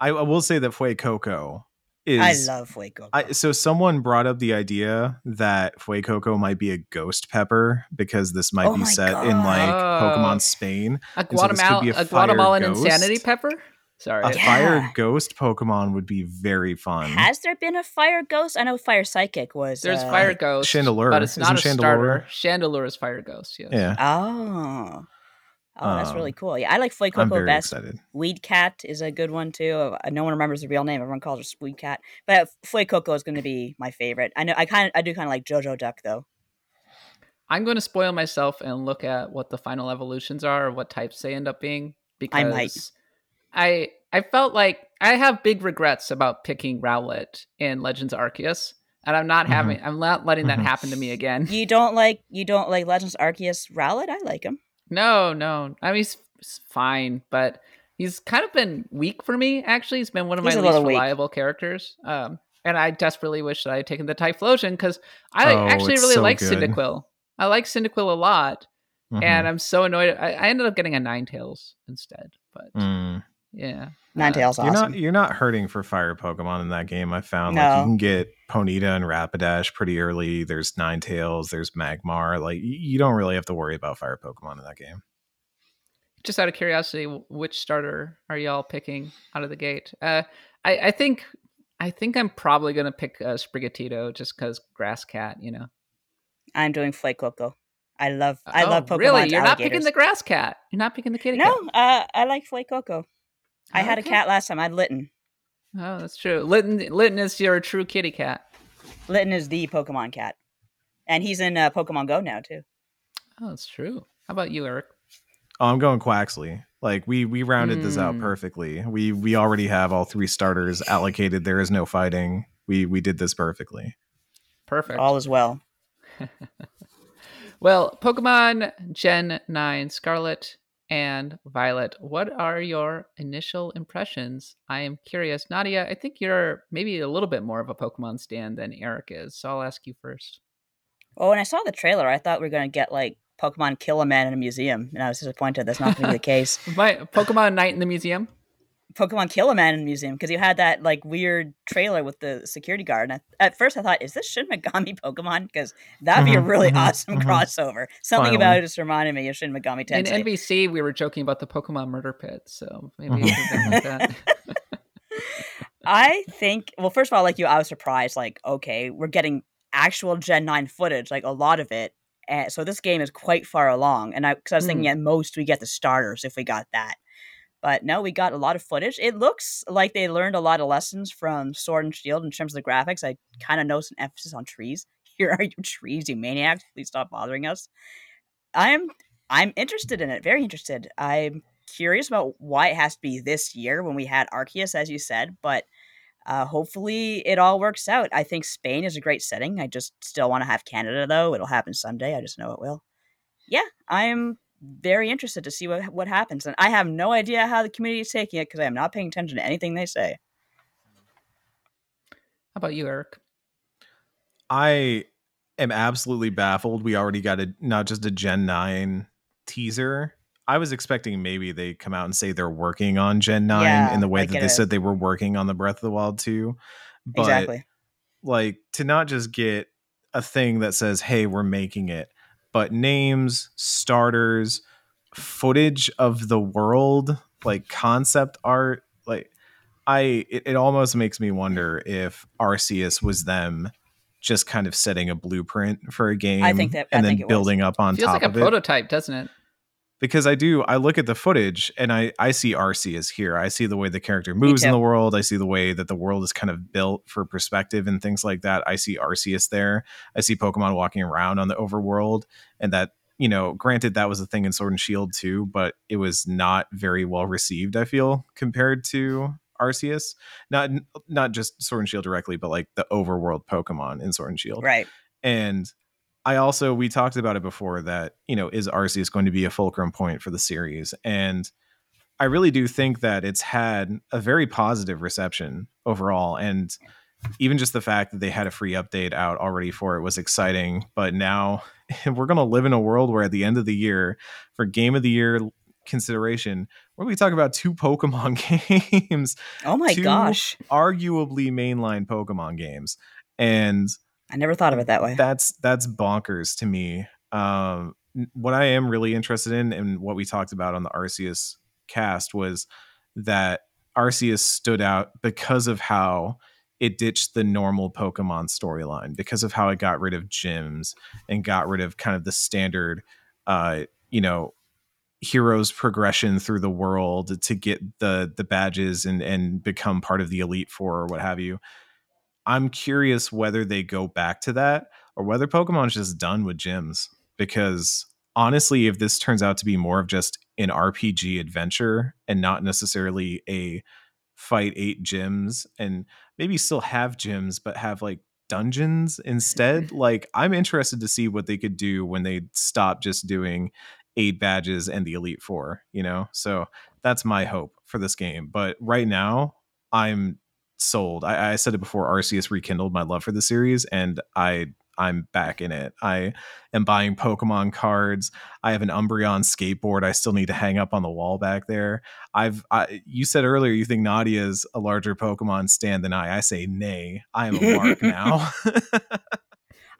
S3: I, I will say that Fuecoco is
S2: I love Fuego.
S3: I, so someone brought up the idea that Fuecoco might be a ghost pepper because this might
S2: Oh
S3: be
S2: my
S3: set in like
S1: God.
S3: Pokemon Spain.
S1: A,
S3: And so could
S1: Guatemala,
S3: be
S1: a,
S3: a
S1: Guatemalan
S3: ghost?
S1: insanity pepper. Sorry,
S3: A
S2: Yeah.
S3: fire ghost Pokemon would be very fun.
S2: Has there been a fire ghost? I know Fire Psychic was.
S1: there's
S2: uh,
S1: Fire Ghost,
S3: Chandelure.
S1: but it's not
S3: Isn't
S1: a
S3: Chandelure?
S1: starter. Chandelure is Fire Ghost. Yes.
S3: yeah,
S2: Oh. Oh, that's
S3: Um,
S2: really cool. Yeah, I like
S3: I'm very
S2: best.
S3: excited.
S2: Weed Cat is a good one too. Uh, No one remembers the real name. Everyone calls her Weed Cat. But Fuecoco is going to be my favorite. I know. I kind of. I do kind of like Jojo Duck though.
S1: I'm going to spoil myself and look at what the final evolutions are, or what types they end up being, because
S2: I might.
S1: I I felt like I have big regrets about picking Rowlet in Legends Arceus, and I'm not
S3: Mhm.
S1: having I'm not letting that
S3: Mhm.
S1: happen to me again.
S2: You don't like. You don't like Legends Arceus Rowlet. I like him.
S1: No, no. I mean, he's, he's fine, but he's kind of been weak for me. Actually, he's been one of
S2: He's
S1: my
S2: a
S1: least
S2: little weak.
S1: reliable characters. Um, and I desperately wish that I had taken the Typhlosion because I
S3: Oh,
S1: actually really
S3: so
S1: like
S3: good.
S1: Cyndaquil. I like Cyndaquil a lot,
S3: Mhm.
S1: and I'm so annoyed. I, I ended up getting a Ninetales instead, but
S3: Mm.
S1: yeah,
S2: Ninetales
S1: Uh,
S3: You're
S2: awesome.
S3: not you're not hurting for fire Pokemon in that game. I found like you can get Ponyta and Rapidash pretty early. There's Ninetales, there's Magmar. Like you don't really have to worry about fire Pokemon in that game.
S1: just out of curiosity, which starter are y'all picking out of the gate? Uh, I, I think I think I'm probably gonna pick uh, Sprigatito just because Grass Cat, you know.
S2: I'm doing Fuecoco. I love. I
S1: Oh,
S2: love Pokemon.
S1: Really, you're not picking the grass cat. You're not picking the kitty
S2: No,
S1: cat.
S2: uh, I like Fuecoco. I had a cat last time. I had Litten.
S1: Oh, that's true. Litten, Litten is your true kitty cat.
S2: Litten is the Pokemon cat, and he's in uh, Pokemon Go now too.
S1: Oh, that's true. How about you, Eric?
S3: Oh, I'm going Quaxly. Like we we rounded this out
S1: Mm.
S3: perfectly. We we already have all three starters allocated. There is no fighting. We we did this perfectly.
S1: Perfect.
S2: All is well.
S1: Well, Pokemon Gen 9 Scarlet and Violet, what are your initial impressions? I am curious. Nadia, I think you're maybe a little bit more of a Pokemon stand than Eric is, so I'll ask you first.
S2: Oh, well, when I saw the trailer, I thought we were gonna get like Pokemon Kill a Man in a museum, and I was disappointed. That's not gonna be the case.
S1: My Pokemon Night in the Museum.
S2: Pokemon Kill a Man in a museum because you had that like weird trailer with the security guard. And I, at first, I thought, is this Shin Megami Pokemon? Because that'd be a
S3: Mhm,
S2: really
S3: mhm,
S2: awesome
S3: mhm.
S2: crossover. Something
S3: Finally.
S2: about it just reminded me of Shin Megami
S1: Teddy.
S2: In
S1: NBC, we were joking about the Pokemon Murder Pit, so maybe
S3: Mhm.
S1: it like that.
S2: I think, well, first of all, like you, I was surprised. Like, okay, we're getting actual Gen 9 footage, like a lot of it. And so this game is quite far along. And I, because I was thinking at most we get the starters if we got that. But no, we got a lot of footage. It looks like they learned a lot of lessons from Sword and Shield in terms of the graphics. I kind of noticed an emphasis on trees. Here are you trees, you maniacs. Please stop bothering us. I'm I'm interested in it, very interested. I'm curious about why it has to be this year when we had Arceus, as you said, but uh, hopefully it all works out. I think Spain is a great setting. I just still want to have Canada though. It'll happen someday. I just know it will. Yeah, I'm very interested to see what what happens, and I have no idea how the community is taking it because I am not paying attention to anything they say.
S1: How about you, Eric?
S3: I am absolutely baffled. We already got a not just a Gen 9 teaser. I was expecting maybe they come out and say they're working on Gen 9
S2: Yeah,
S3: in the way
S2: like
S3: that they
S2: is.
S3: said they were working on the Breath of the Wild 2. But
S2: exactly.
S3: like to not just get a thing that says, hey, we're making it, but names, starters, footage of the world like concept art like i it, it almost makes me wonder if arceus was them just kind of setting a blueprint for a game
S2: I think that- I
S3: and then
S2: think it was.
S3: building up on
S1: Feels
S3: top
S1: like a
S3: of it
S1: prototype, doesn't it?
S3: Because I do I look at the footage and I I see Arceus here. I see the way the character moves in the world. I see the way that the world is kind of built for perspective and things like that. I see Arceus there. I see Pokemon walking around on the overworld and that you know, granted that was a thing in Sword and Shield too, but it was not very well received, I feel, compared to Arceus. Not not just Sword and Shield directly, but like the overworld Pokemon in Sword and Shield.
S2: Right.
S3: And I also we talked about it before that you know is Arceus going to be a fulcrum point for the series, and I really do think that it's had a very positive reception overall, and even just the fact that they had a free update out already for it was exciting. But now we're going to live in a world where at the end of the year, for Game of the Year consideration, where we talk about two Pokemon games,
S2: Oh my
S3: Two-
S2: gosh.
S3: arguably mainline Pokemon games, and
S2: I never thought of it that way.
S3: that's that's bonkers to me. Um, what I am really interested in, and what we talked about on the Arceus cast, was that Arceus stood out because of how it ditched the normal Pokemon storyline, because of how it got rid of gyms and got rid of kind of the standard, uh, you know, heroes progression through the world to get the the badges and and become part of the elite four or what have you. I'm curious whether they go back to that or whether Pokemon's just done with gyms. Because honestly, if this turns out to be more of just an RPG adventure and not necessarily a fight eight gyms and maybe still have gyms, but have like dungeons instead, like I'm interested to see what they could do when they stop just doing eight badges and the Elite Four, you know? So that's my hope for this game. But right now, I'm sold. I, I said it before. Arceus rekindled my love for the series, and I I'm back in it. I am buying Pokemon cards. I have an Umbreon skateboard. I still need to hang up on the wall back there. I've I, you said earlier you think Nadia is a larger Pokemon stand than I. I say nay. I am a mark now.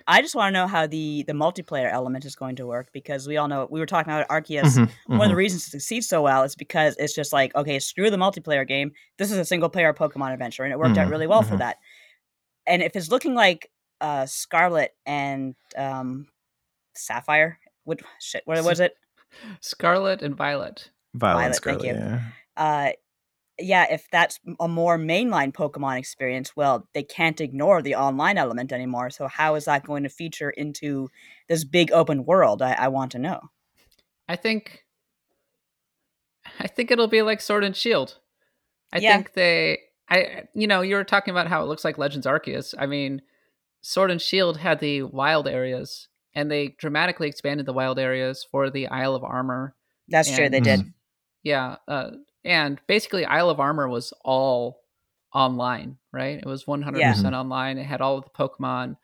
S2: I just want to know how the the multiplayer element is going to work because we all know we were talking about Arceus.
S3: Mhm,
S2: One of
S3: mhm.
S2: the reasons it succeeds so well is because it's just like okay, screw the multiplayer game. This is a single player Pokemon adventure, and it worked out
S3: Mhm,
S2: really well for
S3: mhm.
S2: that. And if it's looking like uh, Scarlet and um, Sapphire, what shit? What was it?
S1: Scarlet and Violet.
S3: Violet
S2: Violet, thank you.
S3: yeah.
S2: uh yeah if that's a more mainline pokemon experience well they can't ignore the online element anymore so how is that going to feature into this big open world i, I want to know
S1: I think I think it'll be like Sword and Shield. I
S2: Yeah.
S1: think they I you know, you were talking about how it looks like Legends Arceus. I mean, Sword and Shield had the wild areas and they dramatically expanded the wild areas for the Isle of Armor.
S2: that's true they did
S1: Yeah, uh and basically Isle of Armor was all online, right? It was 100% online. It had all of the Pokemon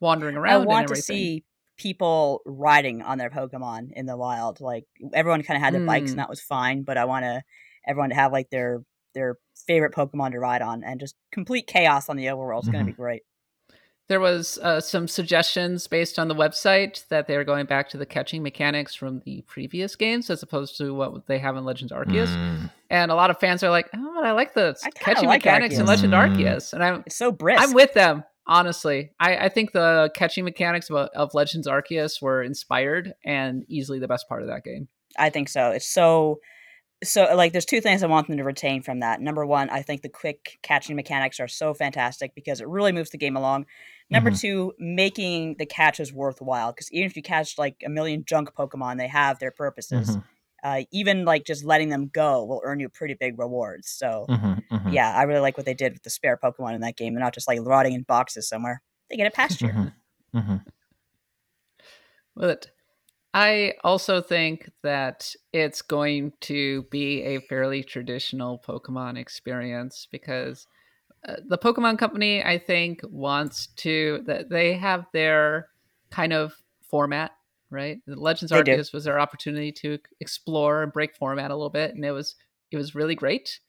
S1: wandering
S2: i
S1: around and
S2: want to see people riding on their pokemon in the wild like everyone kind of had their bikes
S1: Hmm.
S2: and that was fine but i want to everyone to have like their their favorite pokemon to ride on and just complete chaos on the overworld it's going to be great
S1: There was uh, some suggestions based on the website that they were going back to the catching mechanics from the previous games as opposed to what they have in Legends Arceus.
S3: Mm.
S1: And a lot of fans are like, "Oh, I like the
S2: I
S1: catching
S2: like
S1: mechanics in
S2: Arceus.
S1: Legend
S3: Mm.
S1: Arceus," and I'm
S2: it's so brisk
S1: I'm with them. Honestly, I, I think the catching mechanics of, of Legends Arceus were inspired and easily the best part of that game.
S2: I think so. It's so so like there's two things I want them to retain from that. Number one, I think the quick catching mechanics are so fantastic because it really moves the game along. Number
S3: Mhm.
S2: two, making the catches worthwhile because even if you catch like a million junk Pokemon, they have their purposes.
S3: Mhm,
S2: Uh, even like just letting them go will earn you pretty big rewards. So
S3: mhm, mhm.
S2: yeah, I really like what they did with the spare Pokemon in that game. They're not just like rotting in boxes somewhere. They get a pasture.
S3: Mhm, mhm.
S1: But I also think that it's going to be a fairly traditional Pokemon experience because uh, the Pokemon Company, I think, wants to that they have their kind of format, right? The Legends
S2: They do.
S1: Arceus was their opportunity to explore and break format a little bit, and it was it was really great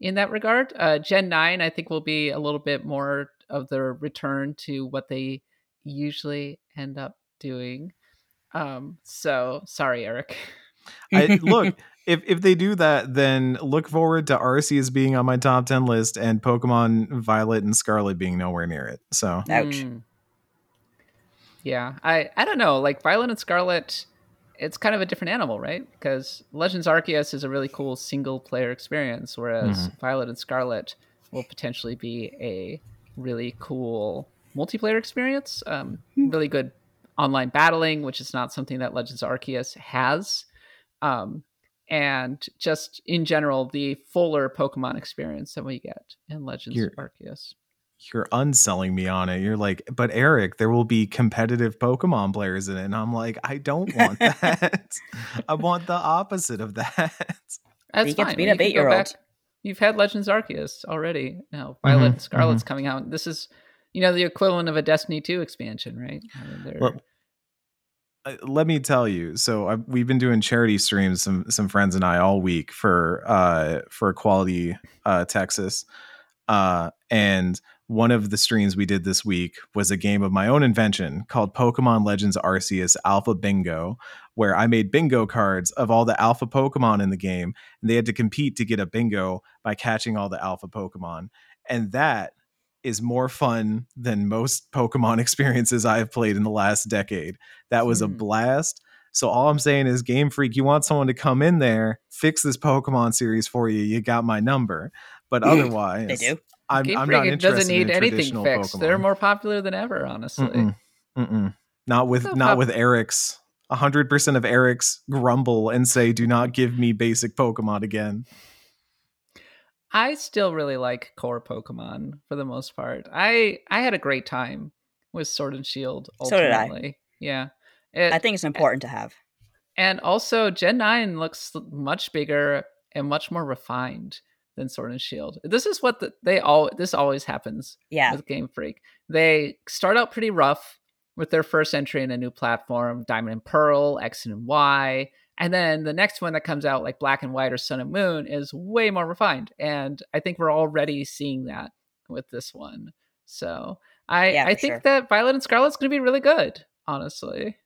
S1: in that regard. Uh, Gen nine, I think, will be a little bit more of their return to what they usually end up doing. Um, so sorry, Eric.
S3: I, look, if if they do that, then look forward to Arceus being on my top ten list and Pokemon Violet and Scarlet being nowhere near it. So
S2: Ouch.
S1: Mm. Yeah, I I don't know. Like Violet and Scarlet, it's kind of a different animal, right? Because Legends Arceus is a really cool single player experience, whereas Violet and Scarlet will potentially be a really cool multiplayer experience. Um, really good online battling, which is not something that Legends Arceus has. Um, and just in general, the fuller Pokemon experience that we get in Legends
S3: You're-
S1: Arceus.
S3: you're unselling me on it. You're like, but Eric, there will be competitive Pokemon players in it. And I'm like, I don't want that. I want the opposite of that.
S1: That's
S2: You get to
S1: fine.
S2: beat
S1: You
S2: up
S1: can go
S2: eight-year-olds.
S1: back- You've had Legends Arceus already. Now Violet
S3: Mhm,
S1: and Scarlet's coming out. This is, you know, the equivalent of a Destiny 2 expansion, right? I mean,
S3: Well, let me tell you. So I, we've been doing charity streams, some some friends and I, all week for uh for Equality uh Texas, uh and one of the streams we did this week was a game of my own invention called Pokemon Legends Arceus Alpha Bingo, where I made bingo cards of all the alpha Pokemon in the game, and they had to compete to get a bingo by catching all the alpha Pokemon, and that is more fun than most Pokemon experiences I've played in the last decade. That was a
S1: Hmm.
S3: blast. So all I'm saying is Game Freak, you want someone to come in there, fix this Pokemon series for you, you got my number. But otherwise,
S2: They do.
S3: I'm,
S1: Game
S3: I'm
S1: Freak
S3: not
S1: it
S3: interested
S1: doesn't need
S3: in
S1: anything
S3: traditional
S1: fixed.
S3: Pokemon.
S1: They're more popular than ever, honestly.
S3: Mm-mm. Mm-mm. Not with
S1: So
S3: not
S1: pop-
S3: with Eric's. hundred percent of Eric's grumble and say, "Do not give me basic Pokemon again."
S1: I still really like core Pokemon for the most part. I I had a great time with Sword and Shield.
S2: So did I.
S1: Yeah. It,
S2: I think it's important to have.
S1: and also Gen Nine looks much bigger and much more refined than Sword and Shield. This is what the, they all. This always happens
S2: Yeah.
S1: with Game Freak. They start out pretty rough with their first entry in a new platform, Diamond and Pearl, X and Y. And then the next one that comes out, like Black and White or Sun and Moon, is way more refined. And I think we're already seeing that with this one. So I,
S2: Yeah,
S1: I think
S2: sure.
S1: that Violet and Scarlet's going to be really good, honestly.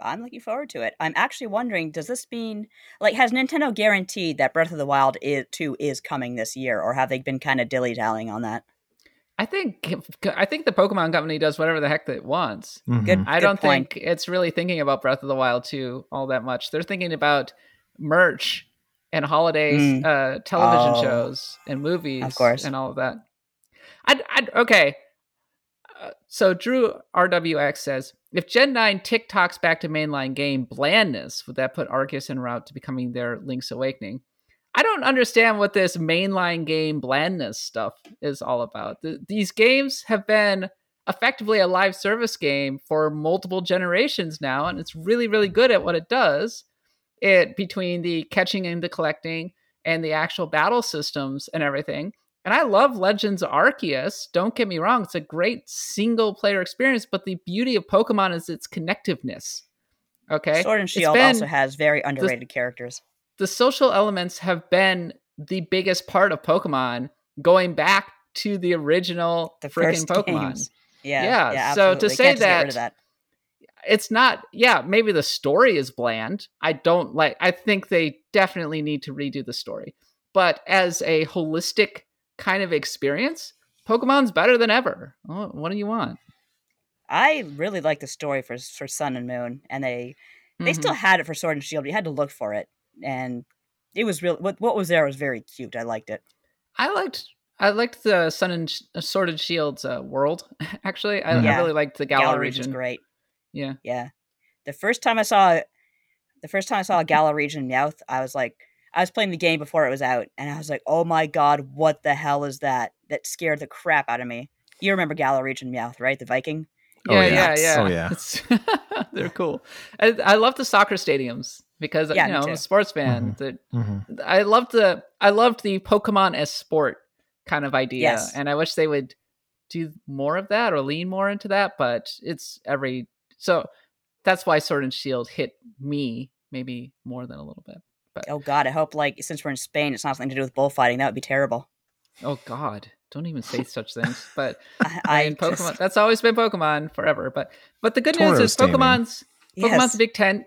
S2: I'm looking forward to it. I'm actually wondering, does this mean like has Nintendo guaranteed that Breath of the Wild is, 2 is coming this year, or have they been kind of dilly dallying on that?
S1: I think I think the Pokemon Company does whatever the heck it wants.
S3: Mhm.
S2: Good.
S1: I don't
S2: point.
S1: think it's really thinking about Breath of the Wild 2 all that much. They're thinking about merch and holidays,
S2: Mm.
S1: uh, television
S2: Oh.
S1: shows and movies, of
S2: course.
S1: and all of that. I'd, I'd okay. Uh, so Drew RWX says, if Gen 9 TikToks back to mainline game blandness, would that put Arceus en route to becoming their Link's Awakening? I don't understand what this mainline game blandness stuff is all about. Th- these games have been effectively a live service game for multiple generations now, and it's really, really good at what it does. It between the catching and the collecting and the actual battle systems and everything. And I love Legends Arceus. Don't get me wrong; it's a great single player experience. But the beauty of Pokemon is its connectiveness. Okay,
S2: Sword and Shield
S1: been-
S2: also has very underrated characters.
S1: The social elements have been the biggest part of Pokemon going back to the original
S2: The
S1: freaking Pokemon.
S2: games. Yeah.
S1: Yeah,
S2: yeah
S1: so to say
S2: Can't just get rid of
S1: that-
S2: that.
S1: It's not, yeah, maybe the story is bland. I don't like, I think they definitely need to redo the story. But as a holistic kind of experience, Pokemon's better than ever. Oh, what do you want?
S2: I really like the story for for Sun and Moon, and they they
S1: Mhm.
S2: still had it for Sword and Shield. but You had to look for it, and it was real. What what was there was very cute. I liked it.
S1: I liked. I liked the Sun and Sh- uh, Sword and Shield's uh, world. Actually, I, I really liked the Galar,
S2: Galar region's
S1: region.
S2: great.
S1: Yeah,
S2: Yeah. The first time I saw the first time I saw a Galar region mouth, I was like I was playing the game before it was out and I was like, "Oh my god, what the hell is that?" That scared the crap out of me. You remember Galar region mouth, right? The Viking?
S3: Oh,
S1: yeah,
S3: yeah.
S1: yeah, yeah.
S3: Oh, yeah.
S1: They're cool. I, I love the soccer stadiums because
S2: Yeah,
S1: you know I'm a sports fan. The-
S3: Mhm.
S1: I loved the I loved the Pokemon as sport kind of idea,
S2: Yes.
S1: and I wish they would do more of that or lean more into that. But it's every so that's why Sword and Shield hit me maybe more than a little bit.
S2: Oh god, I hope like since we're in Spain, it's not something to do with bullfighting. That would be terrible.
S1: Oh God, don't even say such things. But
S2: I,
S1: I mean, Pokemon.
S2: just-
S1: That's always been Pokemon forever. But but the good news is
S3: taming.
S1: Pokemon's Pokemon's
S2: yes.
S1: a big tent.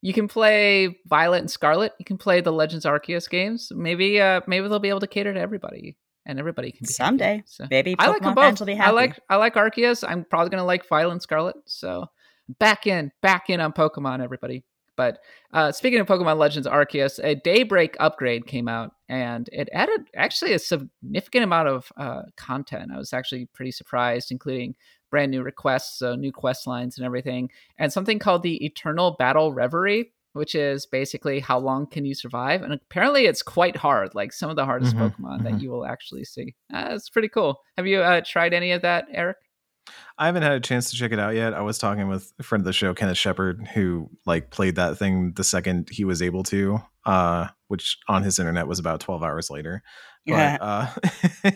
S1: You can play Violet and Scarlet. You can play the Legends Arceus games. Maybe uh maybe they'll be able to cater to everybody, and everybody can be happy.
S2: Someday,
S1: So
S2: maybe
S1: I like them
S2: Pokemon
S1: both.
S2: will be
S1: I like I like Arceus. I'm probably gonna like Violet and Scarlet. So back in, back in on Pokemon, everybody. But uh, speaking of Pokemon Legends Arceus, a Daybreak upgrade came out, and it added actually a significant amount of uh, content. I was actually pretty surprised, including brand new requests, so new quest lines and everything, and something called the Eternal Battle Reverie, which is basically how long can you survive? And apparently, it's quite hard, like some of the hardest
S3: Mhm,
S1: Pokemon that
S3: mhm.
S1: you will actually see. Uh, it's pretty cool. Have you uh, tried any of that, Eric?
S3: I haven't had a chance to check it out yet. I was talking with a friend of the show, Kenneth Shepard, who like played that thing the second he was able to, uh, which on his internet was about 12 hours later. But
S2: Yeah.
S3: uh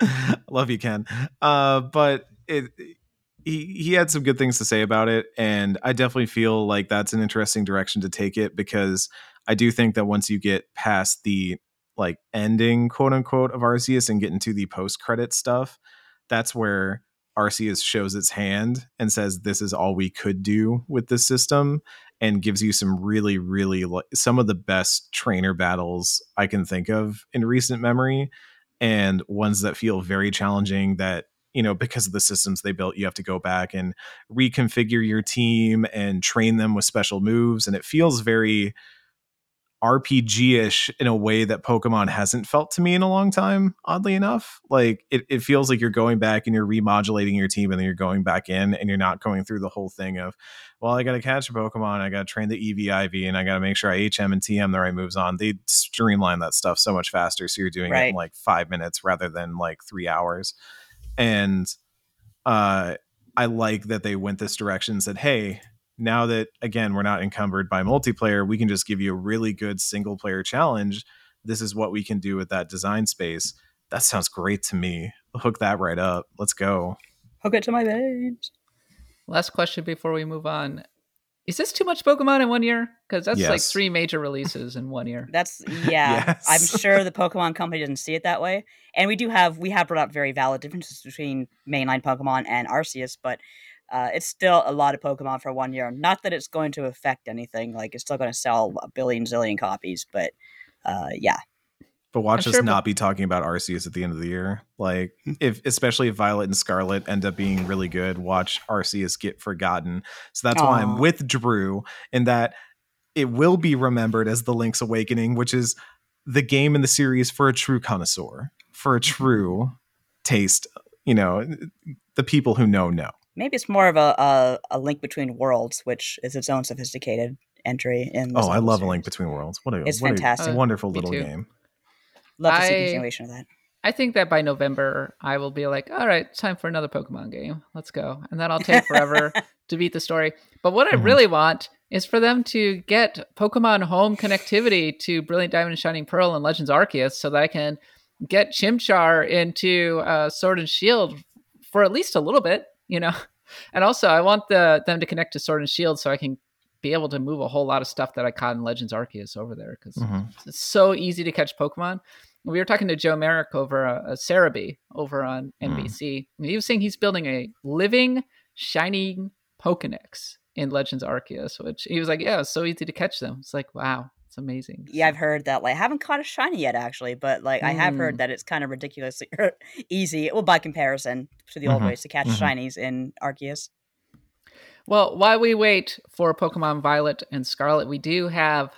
S3: love you, Ken. Uh, but it he he had some good things to say about it, and I definitely feel like that's an interesting direction to take it because I do think that once you get past the like ending quote unquote of Arceus and get into the post credit stuff, that's where Arceus shows its hand and says this is all we could do with this system and gives you some really really li- some of the best trainer battles I can think of in recent memory and ones that feel very challenging that you know because of the systems they built you have to go back and reconfigure your team and train them with special moves and it feels very RPG-ish in a way that Pokemon hasn't felt to me in a long time, oddly enough. Like it, it feels like you're going back and you're remodulating your team and then you're going back in and you're not going through the whole thing of, well, I gotta catch a Pokemon, I gotta train the EV IV, and I gotta make sure I HM and TM the right moves on. They streamline that stuff so much faster. So you're doing it in like five minutes rather than like three hours. And uh I like that they went this direction and said, hey, now that again we're not encumbered by multiplayer we can just give you a really good single player challenge. This is what we can do with that design space. That sounds great to me. Hook that right up. Let's go.
S2: Hook it to my veins.
S1: Last question before we move on. Is this too much Pokemon in one year? Because that's like three major releases in one year.
S2: That's yeah.
S3: Yes.
S2: I'm sure the Pokemon company doesn't see it that way. And we do have we have brought up very valid differences between mainline Pokemon and Arceus, but uh, it's still a lot of Pokemon for one year. Not that it's going to affect anything. Like it's still going to sell a billion zillion copies, but uh, yeah,
S3: but watch
S1: I'm
S3: us
S1: sure-
S3: not be talking about arceus at the end of the year. Like hmm. if especially if violet and scarlet end up being really good watch arceus get forgotten. So that's why i'm with drew in that it will be remembered as the link's awakening which is the game in the series for a true connoisseur for a mm-hmm. true taste you know the people who know know.
S2: Maybe it's more of a a, a link between worlds, which is its own sophisticated entry in. the
S3: oh i
S2: Zelda
S3: love a link between worlds. What a,
S2: It's
S3: what a
S2: fantastic.
S3: Uh, wonderful
S1: Me
S3: little game
S2: Love to see
S1: I-
S2: a continuation of that.
S1: I think that by November, I will be like, all right, time for another Pokemon game. Let's go. And then I'll take forever to beat the story. But what I
S3: Mhm.
S1: really want is for them to get Pokemon home connectivity to Brilliant Diamond and Shining Pearl and Legends Arceus so that I can get Chimchar into uh, Sword and Shield for at least a little bit, you know? And also, I want the them to connect to Sword and Shield so I can be able to move a whole lot of stuff that I caught in Legends Arceus over there because
S3: Mhm.
S1: it's so easy to catch Pokemon. We were talking to Joe Merrick over a, a Serebii over on
S3: Mm.
S1: NBC. and He was saying he's building a living, shining Pokedex in Legends Arceus, which he was like, yeah, it's so easy to catch them. It's like, wow, it's amazing.
S2: Yeah, I've heard that. Like, I haven't caught a shiny yet, actually, but like, I have
S1: Mm.
S2: heard that it's kind of ridiculously easy. Well, by comparison to the old
S3: Mhm,
S2: ways to catch
S3: mhm.
S2: shinies in Arceus.
S1: Well, while we wait for Pokemon Violet and Scarlet, we do have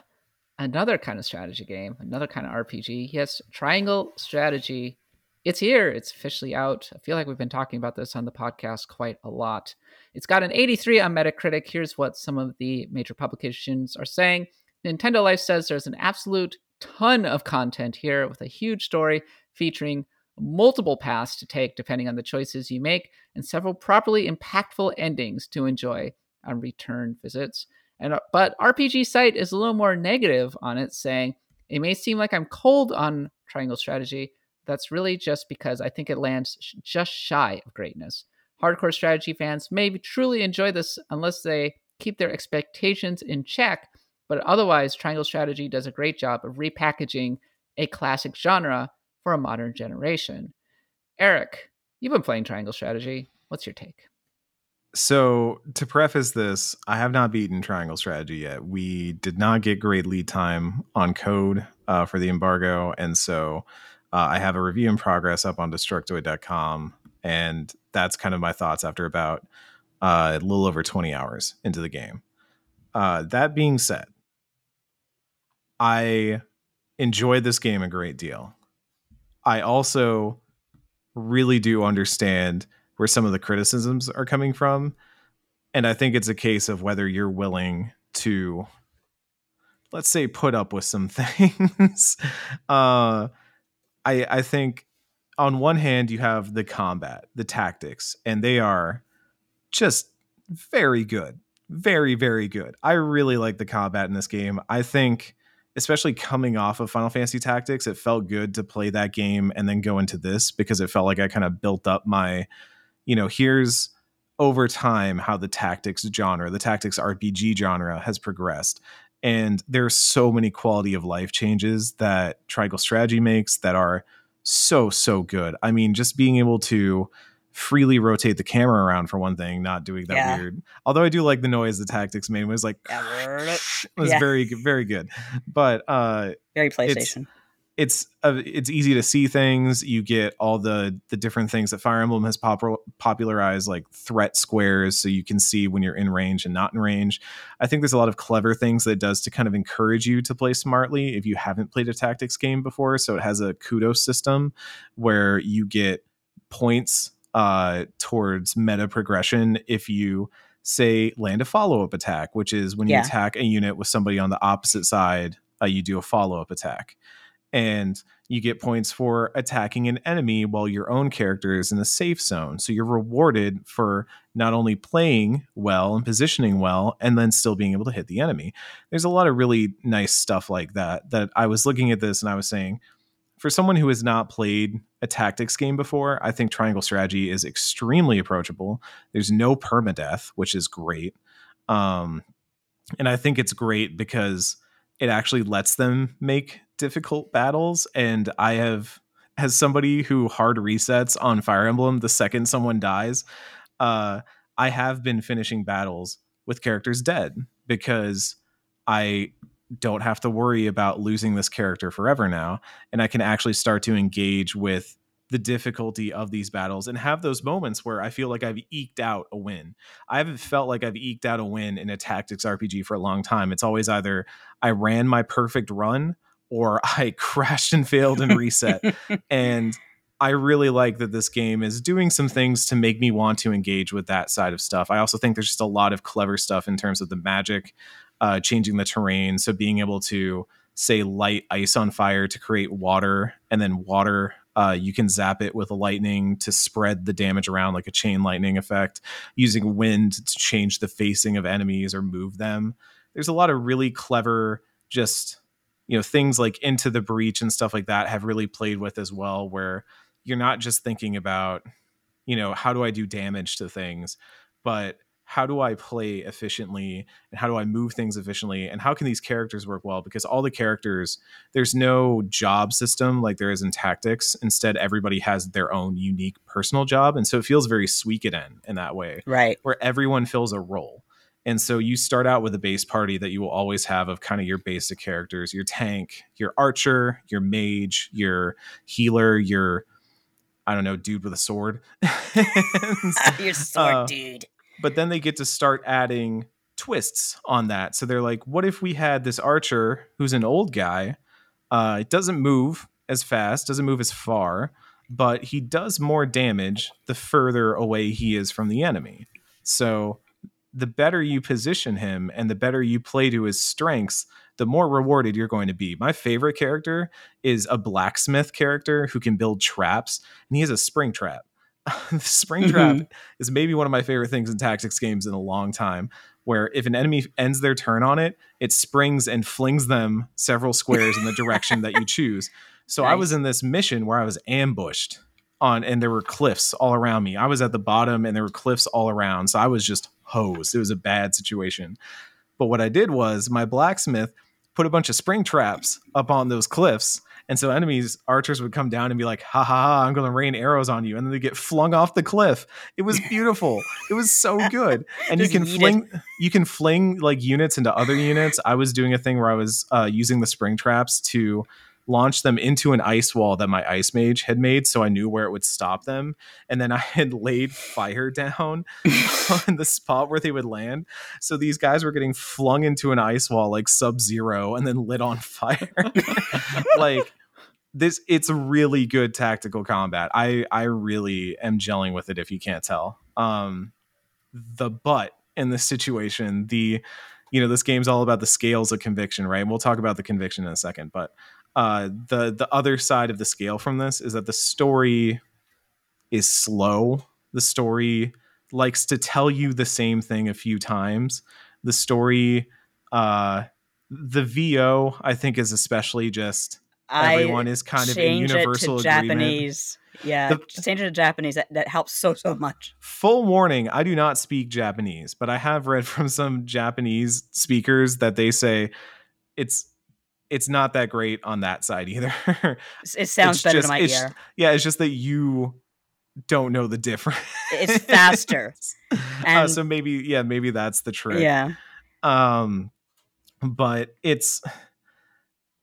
S1: another kind of strategy game, another kind of RPG. Yes, Triangle Strategy. It's here. It's officially out. I feel like we've been talking about this on the podcast quite a lot. It's got an 83 on Metacritic. Here's what some of the major publications are saying. Nintendo Life says there's an absolute ton of content here with a huge story featuring multiple paths to take depending on the choices you make and several properly impactful endings to enjoy on return visits. And uh, but RPG site is a little more negative on it, saying it may seem like I'm cold on Triangle Strategy. That's really just because I think it lands just shy of greatness. Hardcore strategy fans may truly enjoy this unless they keep their expectations in check, but otherwise, Triangle Strategy does a great job of repackaging a classic genre for a modern generation. Eric, you've been playing Triangle Strategy. What's your take?
S3: So to preface this, I have not beaten Triangle Strategy yet. We did not get great lead time on code uh, for the embargo, and so uh, I have a review in progress up on Destructoid.com, and that's kind of my thoughts after about uh, a little over 20 hours into the game. Uh, that being said, I enjoyed this game a great deal. I also really do understand where some of the criticisms are coming from. And I think it's a case of whether you're willing to, let's say, put up with some things. uh, I, I think on one hand, you have the combat, the tactics, and they are just very good. Very, very good. I really like the combat in this game. I think especially coming off of Final Fantasy Tactics, it felt good to play that game and then go into this because it felt like I kind of built up my, you know, here's over time how the tactics genre, the tactics RPG genre has progressed. And there's so many quality of life changes that Triangle Strategy makes that are so, so good. I mean, just being able to freely rotate the camera around for one thing, not doing that yeah. weird. Although I do like the noise the tactics made was like it was yeah. very very good. But uh
S2: very PlayStation.
S3: It's it's, uh, it's easy to see things. You get all the the different things that Fire Emblem has pop- popularized, like threat squares, so you can see when you're in range and not in range. I think there's a lot of clever things that it does to kind of encourage you to play smartly if you haven't played a tactics game before. So it has a kudos system where you get points uh, towards meta progression if you say land a follow-up attack which is when you yeah. attack a unit with somebody on the opposite side uh, you do a follow-up attack and you get points for attacking an enemy while your own character is in the safe zone so you're rewarded for not only playing well and positioning well and then still being able to hit the enemy there's a lot of really nice stuff like that that i was looking at this and i was saying for someone who has not played a tactics game before, I think Triangle Strategy is extremely approachable. There's no permadeath, which is great. Um, and I think it's great because it actually lets them make difficult battles. And I have, as somebody who hard resets on Fire Emblem the second someone dies, uh, I have been finishing battles with characters dead because I don't have to worry about losing this character forever now and i can actually start to engage with the difficulty of these battles and have those moments where i feel like i've eked out a win i haven't felt like i've eked out a win in a tactics rpg for a long time it's always either i ran my perfect run or i crashed and failed and reset and I really like that this game is doing some things to make me want to engage with that side of stuff. I also think there's just a lot of clever stuff in terms of the magic uh, changing the terrain. So being able to say light ice on fire to create water, and then water uh, you can zap it with a lightning to spread the damage around like a chain lightning effect. Using wind to change the facing of enemies or move them. There's a lot of really clever just you know things like into the breach and stuff like that have really played with as well where you're not just thinking about you know how do i do damage to things but how do I play efficiently and how do I move things efficiently and how can these characters work well? Because all the characters there's no job system like there is in tactics. Instead everybody has their own unique personal job. And so it feels very Suikoden in that way
S2: right.
S3: where everyone fills a role and so you start out with a base party that you will always have of kind of your basic characters your tank your archer your mage your healer your I don't know, dude with a sword.
S2: Your sword uh, dude
S3: but then they get to start adding twists on that. So they're like, what if we had this archer who's an old guy? Uh, it doesn't move as fast, doesn't move as far, but he does more damage the further away he is from the enemy. So the better you position him and the better you play to his strengths, the more rewarded you're going to be. My favorite character is a blacksmith character who can build traps, and he has a spring trap. The spring trap mm-hmm. is maybe one of my favorite things in tactics games in a long time where if an enemy ends their turn on it it springs and flings them several squares in the direction that you choose so nice. i was in this mission where i was ambushed on and there were cliffs all around me i was at the bottom and there were cliffs all around so i was just hosed it was a bad situation but what i did was my blacksmith put a bunch of spring traps up on those cliffs And so enemies, archers would come down and be like, ha ha ha, I'm going to rain arrows on you. And then they get flung off the cliff. It was beautiful. it was so good. And you can fling, you can fling like units into other units. I was doing a thing where I was uh, using the spring traps to launch them into an ice wall that my ice mage had made. So I knew where it would stop them. And then I had laid fire down on the spot where they would land. So these guys were getting flung into an ice wall like sub zero and then lit on fire. like this it's really good tactical combat. I I really am gelling with it if you can't tell. Um the but in this situation, the you know, this game's all about the scales of conviction, right? And we'll talk about the conviction in a second, but uh the the other side of the scale from this is that the story is slow. The story likes to tell you the same thing a few times. The story uh the VO I think is especially just everyone is kind of in
S2: change
S3: universal
S2: it to
S3: agreement.
S2: Japanese. Yeah,
S3: The-
S2: change it to Japanese. That, that helps so so much.
S3: Full warning, I do not speak Japanese, but I have read from some Japanese speakers that they say it's it's not that great on that side either.
S2: It- sounds
S3: It's
S2: better
S3: just-
S2: to my
S3: it's-
S2: ear.
S3: yeah, it's just that you don't know the difference.
S2: It's faster.
S3: uh, so maybe yeah, maybe that's the trick.
S2: yeah,
S3: um but it's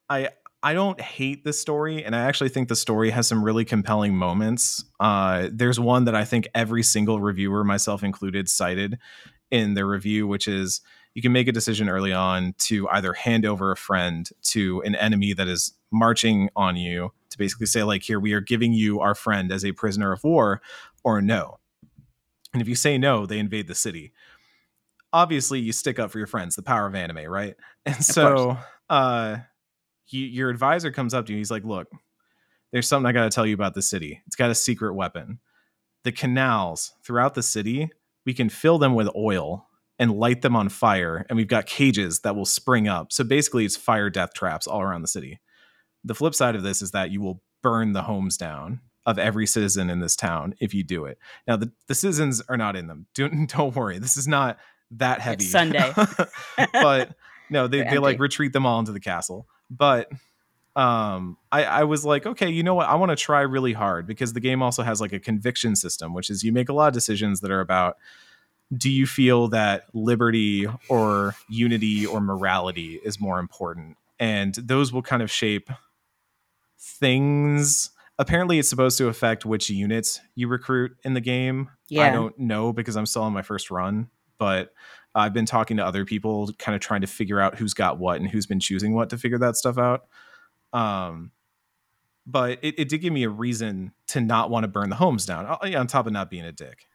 S3: i i don't hate the story and i actually think the story has some really compelling moments uh there's one that i think every single reviewer myself included cited in their review which is you can make a decision early on to either hand over a friend to an enemy that is marching on you to basically say like here we are giving you our friend as a prisoner of war or no. And if you say no they invade the city. Obviously you stick up for your friends the power of anime right? And so uh you, your advisor comes up to you he's like look there's something i got to tell you about the city. It's got a secret weapon. The canals throughout the city we can fill them with oil and light them on fire and we've got cages that will spring up. So basically it's fire death traps all around the city. The flip side of this is that you will burn the homes down of every citizen in this town if you do it. Now the, the citizens are not in them. Don't, don't worry. This is not that heavy.
S2: Sunday.
S3: but no they,
S2: They're
S3: like retreat them all into the castle. But um i i was like okay you know what? I want to try really hard because the game also has like a conviction system which is you make a lot of decisions that are about do you feel that liberty or unity or morality is more important? And those will kind of shape things. Apparently it's supposed to affect which units you recruit in the game.
S2: Yeah.
S3: i don't know because i'm still on my first run but i've been talking to other people kind of trying to figure out who's got what and who's been choosing what to figure that stuff out. Um but it, it did give me a reason to not want to burn the homes down uh, on top of not being a dick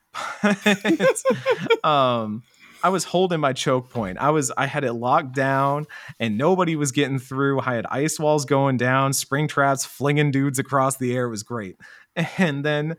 S3: um i was holding my choke point. I was i had it locked down and nobody was getting through. I had ice walls going down spring traps flinging dudes across the air. It was great. And then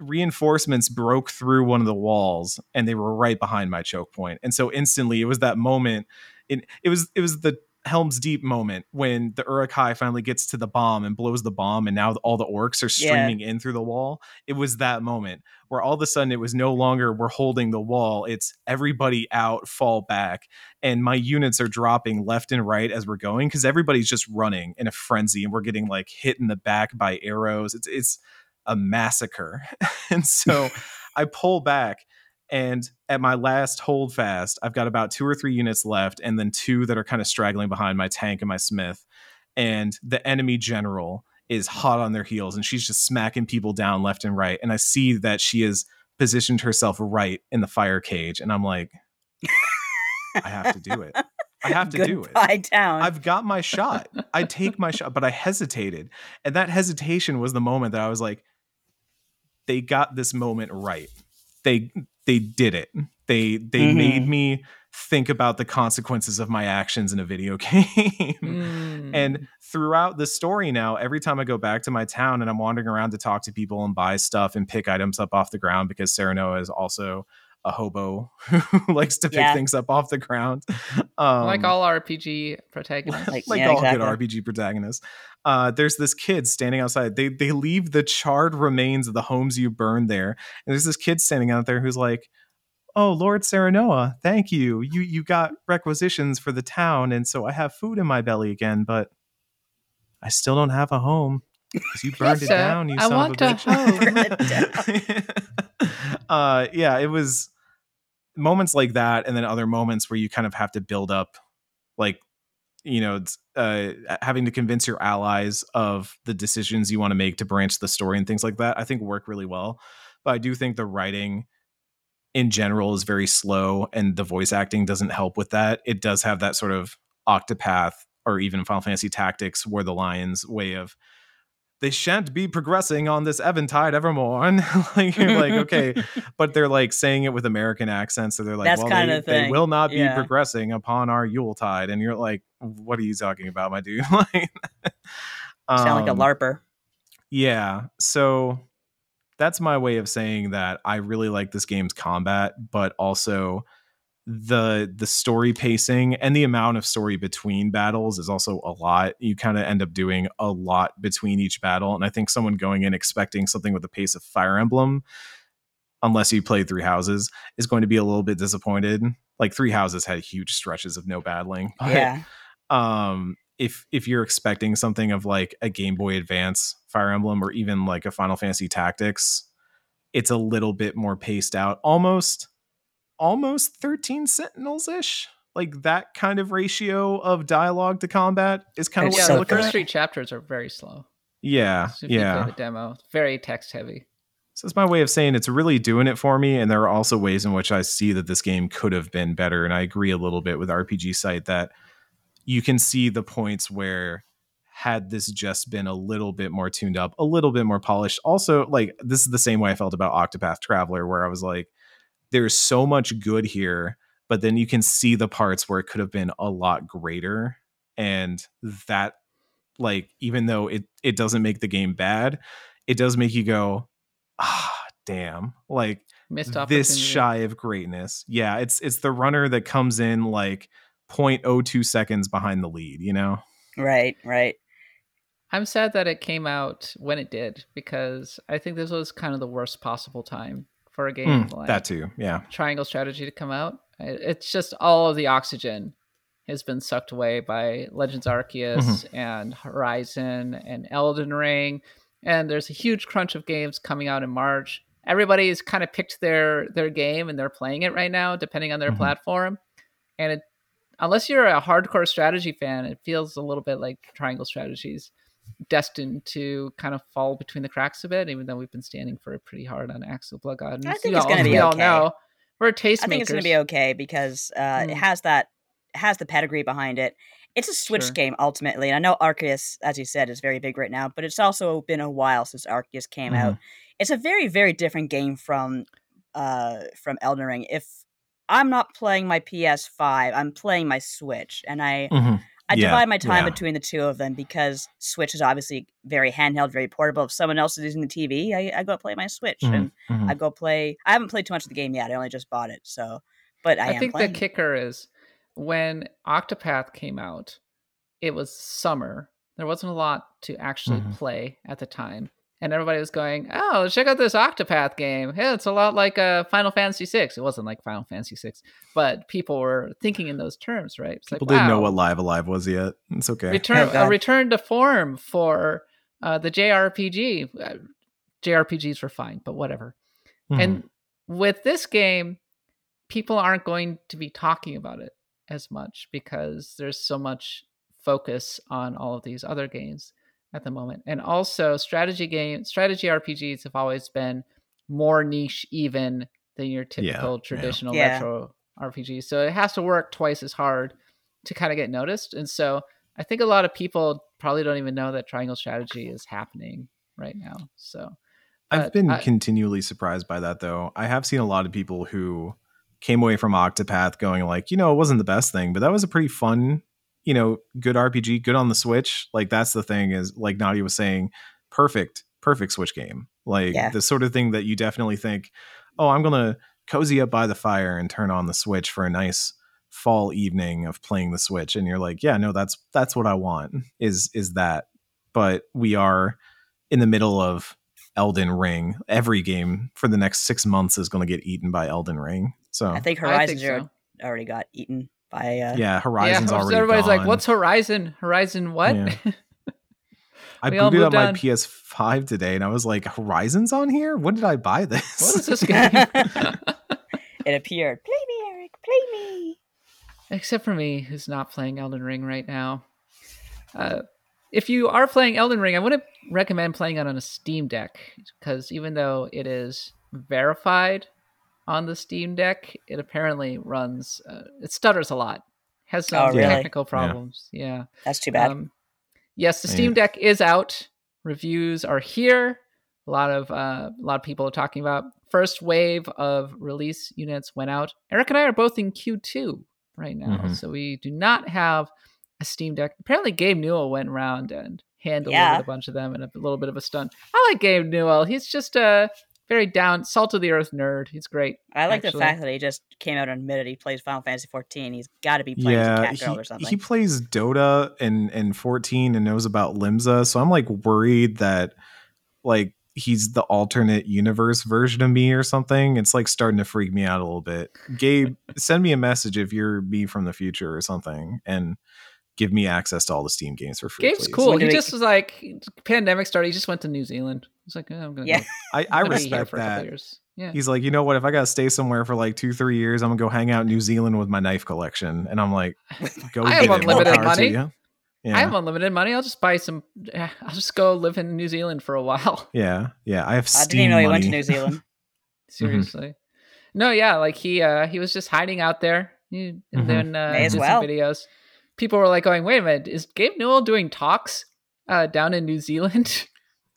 S3: reinforcements broke through one of the walls and they were right behind my choke point. and so instantly it was that moment. It, it was it was the helm's deep moment when the Uruk-hai finally gets to the bomb and blows the bomb and now all the orcs are
S2: Yeah.
S3: streaming in through the wall. It was that moment where all of a sudden it was no longer we're holding the wall it's everybody out fall back and my units are dropping left and right as we're going because everybody's just running in a frenzy and we're getting like hit in the back by arrows. It's it's a massacre. And so i pull back and at my last hold fast i've got about two or three units left and then two that are kind of straggling behind my tank and my smith and the enemy general is hot on their heels and she's just smacking people down left and right and i see that she has positioned herself right in the fire cage and i'm like i have to do it i have to do it
S2: Goodbye town.
S3: I've got my shot. I take my shot, but I hesitated. And that hesitation was the moment that I was like, they got this moment right. They they did it. They they
S2: Mhm.
S3: made me think about the consequences of my actions in a video game.
S1: Mm.
S3: And throughout the story now, every time I go back to my town and I'm wandering around to talk to people and buy stuff and pick items up off the ground because Serenoa is also a hobo who likes to pick
S2: Yeah.
S3: things up off the ground. Um,
S1: like all RPG protagonists.
S2: Like,
S3: like
S2: yeah,
S3: all
S2: exactly.
S3: good RPG protagonists. Uh, there's this kid standing outside. They they leave the charred remains of the homes you burned there, and there's this kid standing out there who's like, "Oh, Lord Serenoa, thank you. You you got requisitions for the town, and so I have food in my belly again, but." I still don't have a home. 'cause You burned
S1: Yes,
S3: it
S1: sir.
S3: down, you
S1: I
S3: son
S1: want
S3: of a
S1: a
S3: bitch. uh, yeah, it was moments like that, and then other moments where you kind of have to build up, like, you know, uh, having to convince your allies of the decisions you want to make to branch the story and things like that. I think work really well, but I do think the writing in general is very slow, and the voice acting doesn't help with that. It does have that sort of Octopath or even Final Fantasy Tactics, where the Lions way of they shan't be progressing on this Eventide evermore. And like you're like, okay, but they're like saying it with American accents, so they're like,
S2: That's
S3: well, they, they will not be
S2: Yeah.
S3: progressing upon our Yuletide, and you're like, what are you talking about, my dude? like,
S2: Sound like a
S3: um,
S2: larper.
S3: yeah. So that's my way of saying that I really like this game's combat, but also the the story pacing and the amount of story between battles is also a lot. You kind of end up doing a lot between each battle, and I think someone going in expecting something with the pace of Fire Emblem, unless you played Three Houses, is going to be a little bit disappointed. Like Three Houses had huge stretches of no battling. but
S2: Yeah.
S3: um if if you're expecting something of like a game boy advance fire emblem or even like a final fantasy tactics it's a little bit more paced out almost almost 13 sentinels ish like that kind of ratio of dialogue to combat is kind of
S2: It's
S3: what
S1: yeah, the first
S3: at.
S1: Three chapters are very slow.
S3: yeah
S1: So
S3: yeah.
S1: the demo, very text heavy.
S3: so it's my way of saying it's really doing it for me and there are also ways in which i see that this game could have been better and i agree a little bit with rpg site that you can see the points where had this just been a little bit more tuned up a little bit more polished. Also like this is the same way i felt about octopath traveler where i was like there's so much good here but then you can see the parts where it could have been a lot greater and that like even though it it doesn't make the game bad it does make you go ah damn like
S1: Missed opportunity.
S3: this shy of greatness yeah it's it's the runner that comes in like 0.02 seconds behind the lead you know
S2: Right, right.
S1: I'm sad that it came out when it did because I think this was kind of the worst possible time for a game
S3: Mm,
S1: like
S3: that too yeah
S1: Triangle Strategy to come out. It's just all of the oxygen has been sucked away by Legends Arceus
S3: Mm-hmm.
S1: and Horizon and Elden Ring, and there's a huge crunch of games coming out in March. Everybody's kind of picked their their game and they're playing it right now, depending on their
S3: Mhm.
S1: platform. And it, unless you're a hardcore strategy fan, it feels a little bit like Triangle Strategies destined to kind of fall between the cracks a bit, even though we've been standing for it pretty hard on Axe of the Blood God.
S2: I think it's gonna be
S1: we all know we're tastemakers.
S2: I think it's going to be okay because uh, it
S1: Mm.
S2: has that it has the pedigree behind it. It's a Switch
S1: Sure.
S2: game ultimately, and I know Arceus, as you said, is very big right now, but it's also been a while since Arceus came out. It's a very, very different game from uh, from Elden Ring. If I'm not playing my PS5, I'm playing my Switch, and I
S3: Mhm.
S2: I
S3: Yeah,
S2: divide my time
S3: yeah.
S2: between the two of them because Switch is obviously very handheld, very portable. If someone else is using the TV, I, I go play my Switch
S3: Mhm.
S2: and
S3: Mhm.
S2: I go play. I haven't played too much of the game yet. I only just bought it, so but I,
S1: I,
S2: am
S1: think
S2: playing.
S1: the kicker is when Octopath came out, it was summer. There wasn't a lot to actually
S3: Mhm.
S1: play at the time. And everybody was going, "Oh, check out this Octopath game! Hey, it's a lot like uh, Final Fantasy VI." It wasn't like Final Fantasy VI, but people were thinking in those terms, right? It's
S3: people
S1: like,
S3: didn't know what Live A Live was yet it's okay
S1: return a return to form for uh, the JRPG. Uh, JRPGs were fine, but whatever.
S3: Mhm.
S1: And with this game, people aren't going to be talking about it as much because there's so much focus on all of these other games at the moment. And also strategy game strategy RPGs have always been more niche even than your typical
S3: yeah.
S1: traditional
S2: Yeah.
S1: retro RPG. So it has to work twice as hard to kind of get noticed. And so I think a lot of people probably don't even know that triangle strategy is happening right now. So
S3: I've
S1: but
S3: been
S1: I-
S3: continually surprised by that though. I have seen a lot of people who came away from Octopath going like, you know, it wasn't the best thing, but that was a pretty fun, you know, good RPG, good on the Switch. Like that's the thing is like Nadia was saying, perfect, perfect Switch game. Like
S2: Yeah.
S3: the sort of thing that you definitely think, oh, I'm gonna cozy up by the fire and turn on the Switch for a nice fall evening of playing the Switch. And you're like, yeah, no, that's that's what I want. Is is that. But we are in the middle of Elden Ring. Every game for the next six months is going to get eaten by Elden Ring. So
S2: I think
S1: I
S2: Horizon
S1: think
S2: Zero
S1: so.
S2: already got eaten by. Uh,
S3: yeah, Horizon's
S1: yeah,
S3: already
S1: everybody's like,
S3: gone.
S1: "What's Horizon? Horizon what?"
S3: Yeah. I booted up
S1: moved
S3: my. PS5 today and I was like, Horizon's on here? When did I buy this?
S1: What is this game?
S2: It appeared. Play me, Eric. Play me.
S1: Except for me, who's not playing Elden Ring right now. Uh, if you are playing Elden Ring, I wouldn't recommend playing it on a Steam Deck because even though it is verified on the Steam Deck, it apparently runs. Uh, it stutters a lot. Has some
S2: Oh,
S3: really?
S1: technical problems. Yeah.
S2: That's too bad.
S1: Um, yes, the
S3: Yeah.
S1: Steam Deck is out. Reviews are here. A lot of uh, a lot of people are talking about first wave of release units went out. Eric and I are both in Q2 right now,
S3: Mhm.
S1: so we do not have a Steam Deck. Apparently, Gabe Newell went around and handled
S2: Yeah.
S1: a bunch of them and a little bit of a stunt. I like Gabe Newell. He's just a very down, salt of the earth nerd. He's great.
S2: I like
S1: actually.
S2: the fact that he just came out and admitted he plays Final Fantasy 14. He's got to be playing
S3: yeah,
S2: yeah, Cat Girl or something.
S3: he plays Dota and and 14 and knows about Limsa. so I'm like worried that like he's the alternate universe version of me or something. It's like starting to freak me out a little bit. Gabe, send me a message if you're me from the future or something, and give me access to all the Steam games for free.
S1: Gabe's
S3: please.
S1: cool.
S2: When do
S1: He just was like, pandemic started. He just went to New Zealand. He's like, oh, I'm gonna
S2: Yeah.
S1: go
S3: I, I
S1: I'm gonna be here
S3: respect
S1: for a couple
S3: that.
S1: years. Yeah.
S3: He's like, you know what? If I gotta stay somewhere for like two, three years, I'm gonna go hang out in New Zealand with my knife collection. And I'm like, go
S1: I have
S3: get it. More
S1: unlimited money.
S3: Yeah.
S1: I have unlimited money. I'll just buy some. I'll just go live in New Zealand for a while.
S3: yeah, yeah. I have
S2: I
S3: Steam
S2: didn't even know he went to New Zealand.
S1: Seriously. No, yeah, like he uh he was just hiding out there. He, and
S3: Mhm.
S1: then uh,
S2: May as
S1: did
S2: well.
S1: some videos. People were like going, "Wait a minute, is Gabe Newell doing talks uh down in New Zealand?"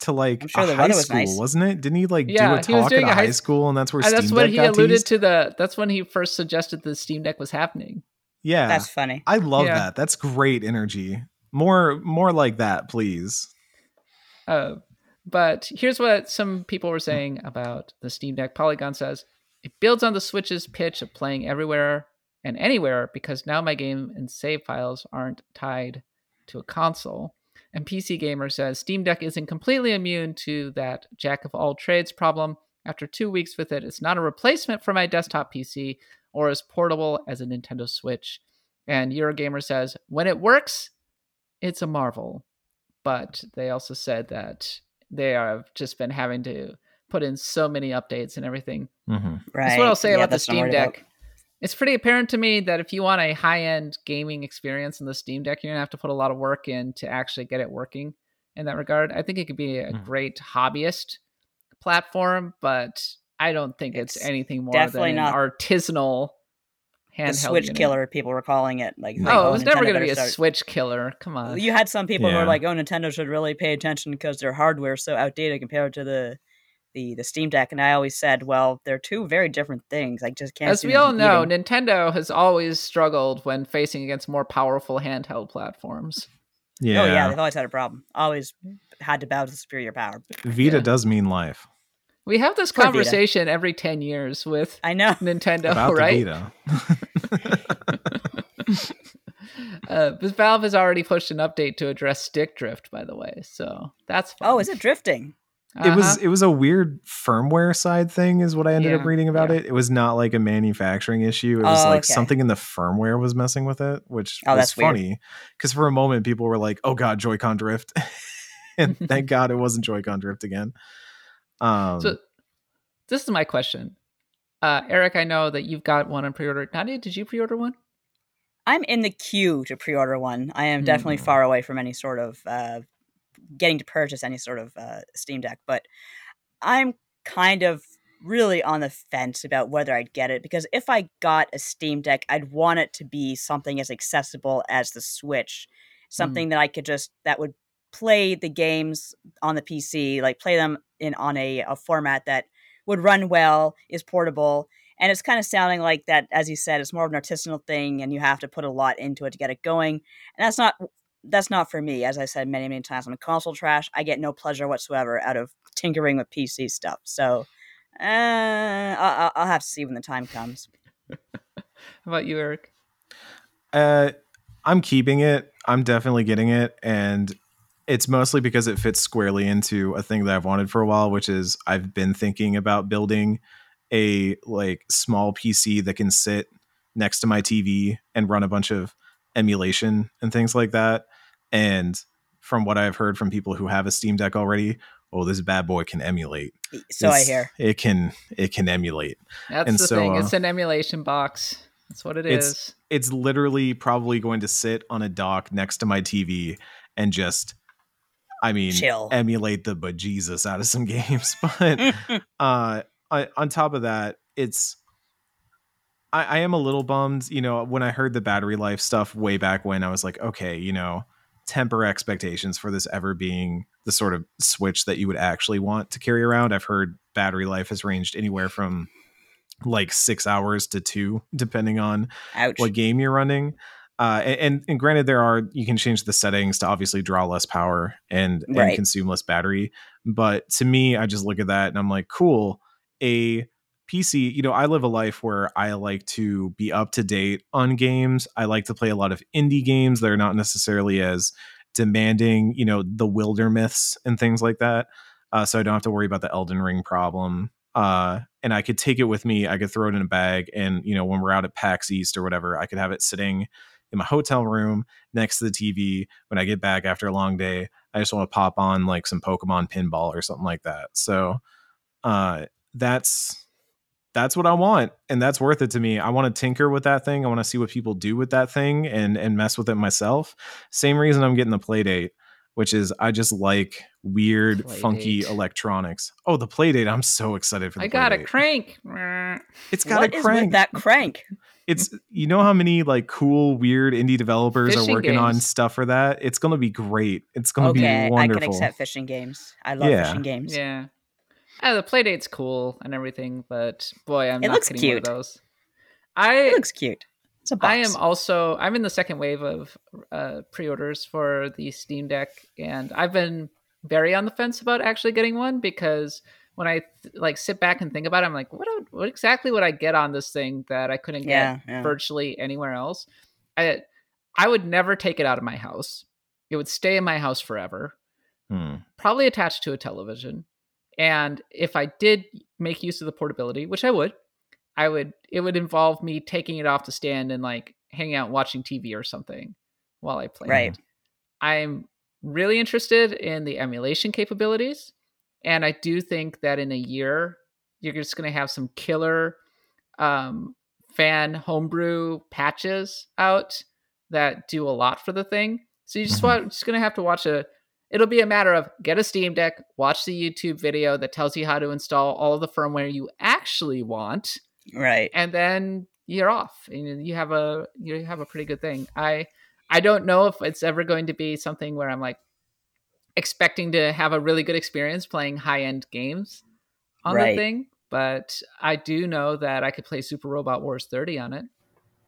S3: to like
S2: sure
S3: a
S2: the
S3: high
S2: weather was
S3: school,
S2: nice.
S3: wasn't it? Didn't he like
S1: Yeah,
S3: do a
S1: he was
S3: talk at
S1: doing
S3: a
S1: a
S3: high
S1: high-
S3: school, and that's where
S1: And
S3: Steam
S1: that's when
S3: Deck
S1: he
S3: got
S1: alluded
S3: teased?
S1: to the. That's when he first suggested the Steam Deck was happening.
S3: Yeah,
S2: That's funny.
S3: I love
S1: Yeah.
S3: that. That's great energy. More, more like that, please.
S1: Uh, but here's what some people were saying about the Steam Deck. Polygon says it builds on the Switch's pitch of playing everywhere and anywhere because now my game and save files aren't tied to a console. And PC Gamer says Steam Deck isn't completely immune to that jack of all trades problem. After two weeks with it, it's not a replacement for my desktop PC or as portable as a Nintendo Switch. And Eurogamer says when it works, it's a marvel but they also said that they have just been having to put in so many updates and everything.
S3: hmm
S2: Right.
S1: That's what I'll say
S2: Yeah,
S1: about the
S2: that's what I'm
S1: Steam
S2: Deck. about.
S1: Deck. It's pretty apparent to me that if you want a high-end gaming experience in the Steam Deck, you're gonna have to put a lot of work in to actually get it working. In that regard, I think it could be a
S3: Mhm.
S1: great hobbyist platform, but I don't think it's,
S2: It's
S1: anything more
S2: definitely
S1: than
S2: not
S1: an artisanal handheld
S2: The Switch
S1: unit.
S2: killer, people were calling it. Like,
S3: No.
S2: like,
S1: Oh, it was never going to be a
S2: start-
S1: Switch killer. Come on.
S2: You had some people who were like, "Oh, Nintendo should really pay attention because their hardware is so outdated compared to the the the Steam Deck." And I always said, "Well, they're two very different things. I just can't."
S1: As
S2: see
S1: we all know,
S2: competing."
S1: Nintendo has always struggled when facing against more powerful handheld platforms.
S3: Yeah.
S2: Oh yeah, they've always had a problem. Always had to bow to superior power.
S3: Vita
S1: Yeah.
S3: does mean life.
S1: We have this
S2: Poor Vita.
S1: conversation every 10 years with
S2: I know.
S1: Nintendo,
S3: About
S1: right?
S3: the Vita.
S1: Uh, but Valve has already pushed an update to address stick drift, by the way. So that's fun.
S2: Oh, is it drifting?
S3: It was
S1: Uh-huh.
S3: it was a weird firmware side thing, is what I ended up reading about
S1: yeah.
S3: it. It was not like a manufacturing issue. It was
S2: Oh,
S3: like
S2: okay.
S3: something in the firmware was messing with it, which
S2: Oh,
S3: was
S2: that's
S3: funny. Because for a moment, people were like, "Oh God, Joy-Con drift," and thank God it wasn't Joy-Con drift again. Um,
S1: So this is my question. Uh, Eric, I know that you've got one on pre-order. Nadia, did you pre-order one?
S2: I'm in the queue to pre-order one. I am definitely
S3: Hmm.
S2: far away from any sort of uh, getting to purchase any sort of uh, Steam Deck, but I'm kind of really on the fence about whether I'd get it because if I got a Steam Deck, I'd want it to be something as accessible as the Switch, something that I could just that would play the games on the PC, like play them in on a, a format that would run well, is portable, and it's kind of sounding like that as you said it's more of an artisanal thing and you have to put a lot into it to get it going and that's not that's not for me as i said many many times i'm a console trash i get no pleasure whatsoever out of tinkering with pc stuff so uh, I'll, I'll have to see when the time comes
S1: How about you, Eric?
S3: Uh, I'm keeping it. I'm definitely getting it, and it's mostly because it fits squarely into a thing that I've wanted for a while, which is I've been thinking about building a like small PC that can sit next to my TV and run a bunch of emulation and things like that. And from what I've heard from people who have a Steam Deck already, oh, this bad boy can emulate.
S2: So I hear.
S3: It can it can emulate.
S1: That's
S3: And
S1: the
S3: so,
S1: thing.
S3: uh,
S1: It's an emulation box. That's what it
S3: It's-
S1: is.
S3: It's literally probably going to sit on a dock next to my TV and just I mean
S2: Chill.
S3: emulate the bejesus out of some games. But uh I, on top of that, it's I, I am a little bummed. You know, when I heard the battery life stuff way back when, I was like, okay, you know, temper expectations for this ever being the sort of switch that you would actually want to carry around. I've heard battery life has ranged anywhere from like six hours to two, depending on
S2: Ouch.
S3: what game you're running. Uh, and and granted, there are you can change the settings to obviously draw less power and, and consume less battery. But to me, I just look at that and I'm like, cool. A PC, you know, I live a life where I like to be up to date on games. I like to play a lot of indie games that are not necessarily as demanding, you know, the Wildermyths and things like that. Uh, so I don't have to worry about the Elden Ring problem. Uh, and I could take it with me. I could throw it in a bag, and you know, when we're out at PAX East or whatever, I could have it sitting in my hotel room next to the TV. When I get back after a long day, I just want to pop on like some Pokemon pinball or something like that. So, uh, that's that's what I want, and that's worth it to me. I want to tinker with that thing. I want to see what people do with that thing and and mess with it myself. Same reason I'm getting the Playdate, which is I just like weird, funky electronics. Oh, the Playdate! I'm so excited for the
S1: I got a crank.
S3: It's got
S2: What
S3: a
S2: is
S3: crank.
S2: with that crank?
S3: It's you know how many like cool, weird indie developers are
S1: Fishing
S3: working on stuff for that. It's gonna be great. It's gonna
S2: Okay,
S3: be
S2: I can accept fishing games. I love
S3: Yeah.
S2: fishing games.
S1: Yeah. Uh, the playdate's cool and everything, but boy, I'm
S2: It
S1: not
S2: looks
S1: getting one of those. I
S2: It looks cute. It's a box.
S1: I am also I'm in the second wave of uh, pre-orders for the Steam Deck, and I've been very on the fence about actually getting one because when I th- like sit back and think about it, I'm like, what what exactly would I get on this thing that I couldn't get
S2: Yeah, yeah.
S1: virtually anywhere else? I I would never take it out of my house. It would stay in my house forever
S3: Hmm.
S1: probably attached to a television. And if I did make use of the portability, which I would, I would it would involve me taking it off the stand and like hanging out watching TV or something while I play.
S2: Right.
S1: It. I'm really interested in the emulation capabilities. And I do think that in a year, you're just going to have some killer um, fan homebrew patches out that do a lot for the thing. So you just
S3: Mhm.
S1: want just going to have to watch a. It'll be a matter of get a Steam Deck, watch the YouTube video that tells you how to install all of the firmware you actually want,
S2: Right.
S1: and then you're off, and you have a you have a pretty good thing. I I don't know if it's ever going to be something where I'm like expecting to have a really good experience playing high end games on
S2: Right.
S1: the thing, but I do know that I could play Super Robot Wars 30 on it.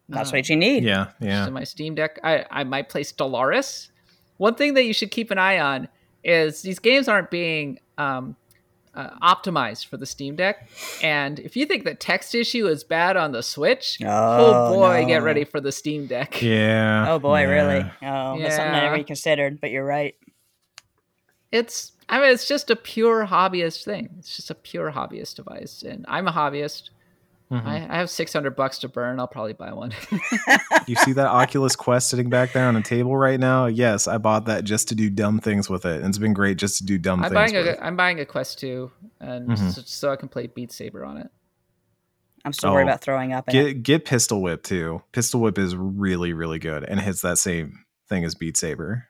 S2: That's
S1: Um,
S2: what you need.
S3: Yeah, yeah.
S1: in my Steam Deck. I, I might play Stellaris. One thing that you should keep an eye on is these games aren't being um, uh, optimized for the Steam Deck. And if you think the text issue is bad on the Switch, oh,
S2: Oh,
S1: boy, get ready for the Steam Deck.
S3: Yeah.
S2: Oh boy,
S3: yeah.
S2: really? Oh, that's something I never considered. But you're right.
S1: It's I mean it's just a pure hobbyist thing. It's just a pure hobbyist device, and I'm a hobbyist.
S3: Mhm.
S1: I, I have 600 bucks to burn. I'll probably buy one.
S3: You see that Oculus Quest sitting back there on a table right now? Yes, I bought that just to do dumb things with it. And it's been great just to do dumb
S1: I'm
S3: things.
S1: buying
S3: with.
S1: a I'm buying a Quest 2, and
S3: Mhm.
S1: so, so I can play Beat Saber on it.
S2: I'm still worried
S3: Oh,
S2: about throwing up. In it.
S3: Get get Pistol Whip too. Pistol Whip is really really good and hits that same thing as Beat Saber.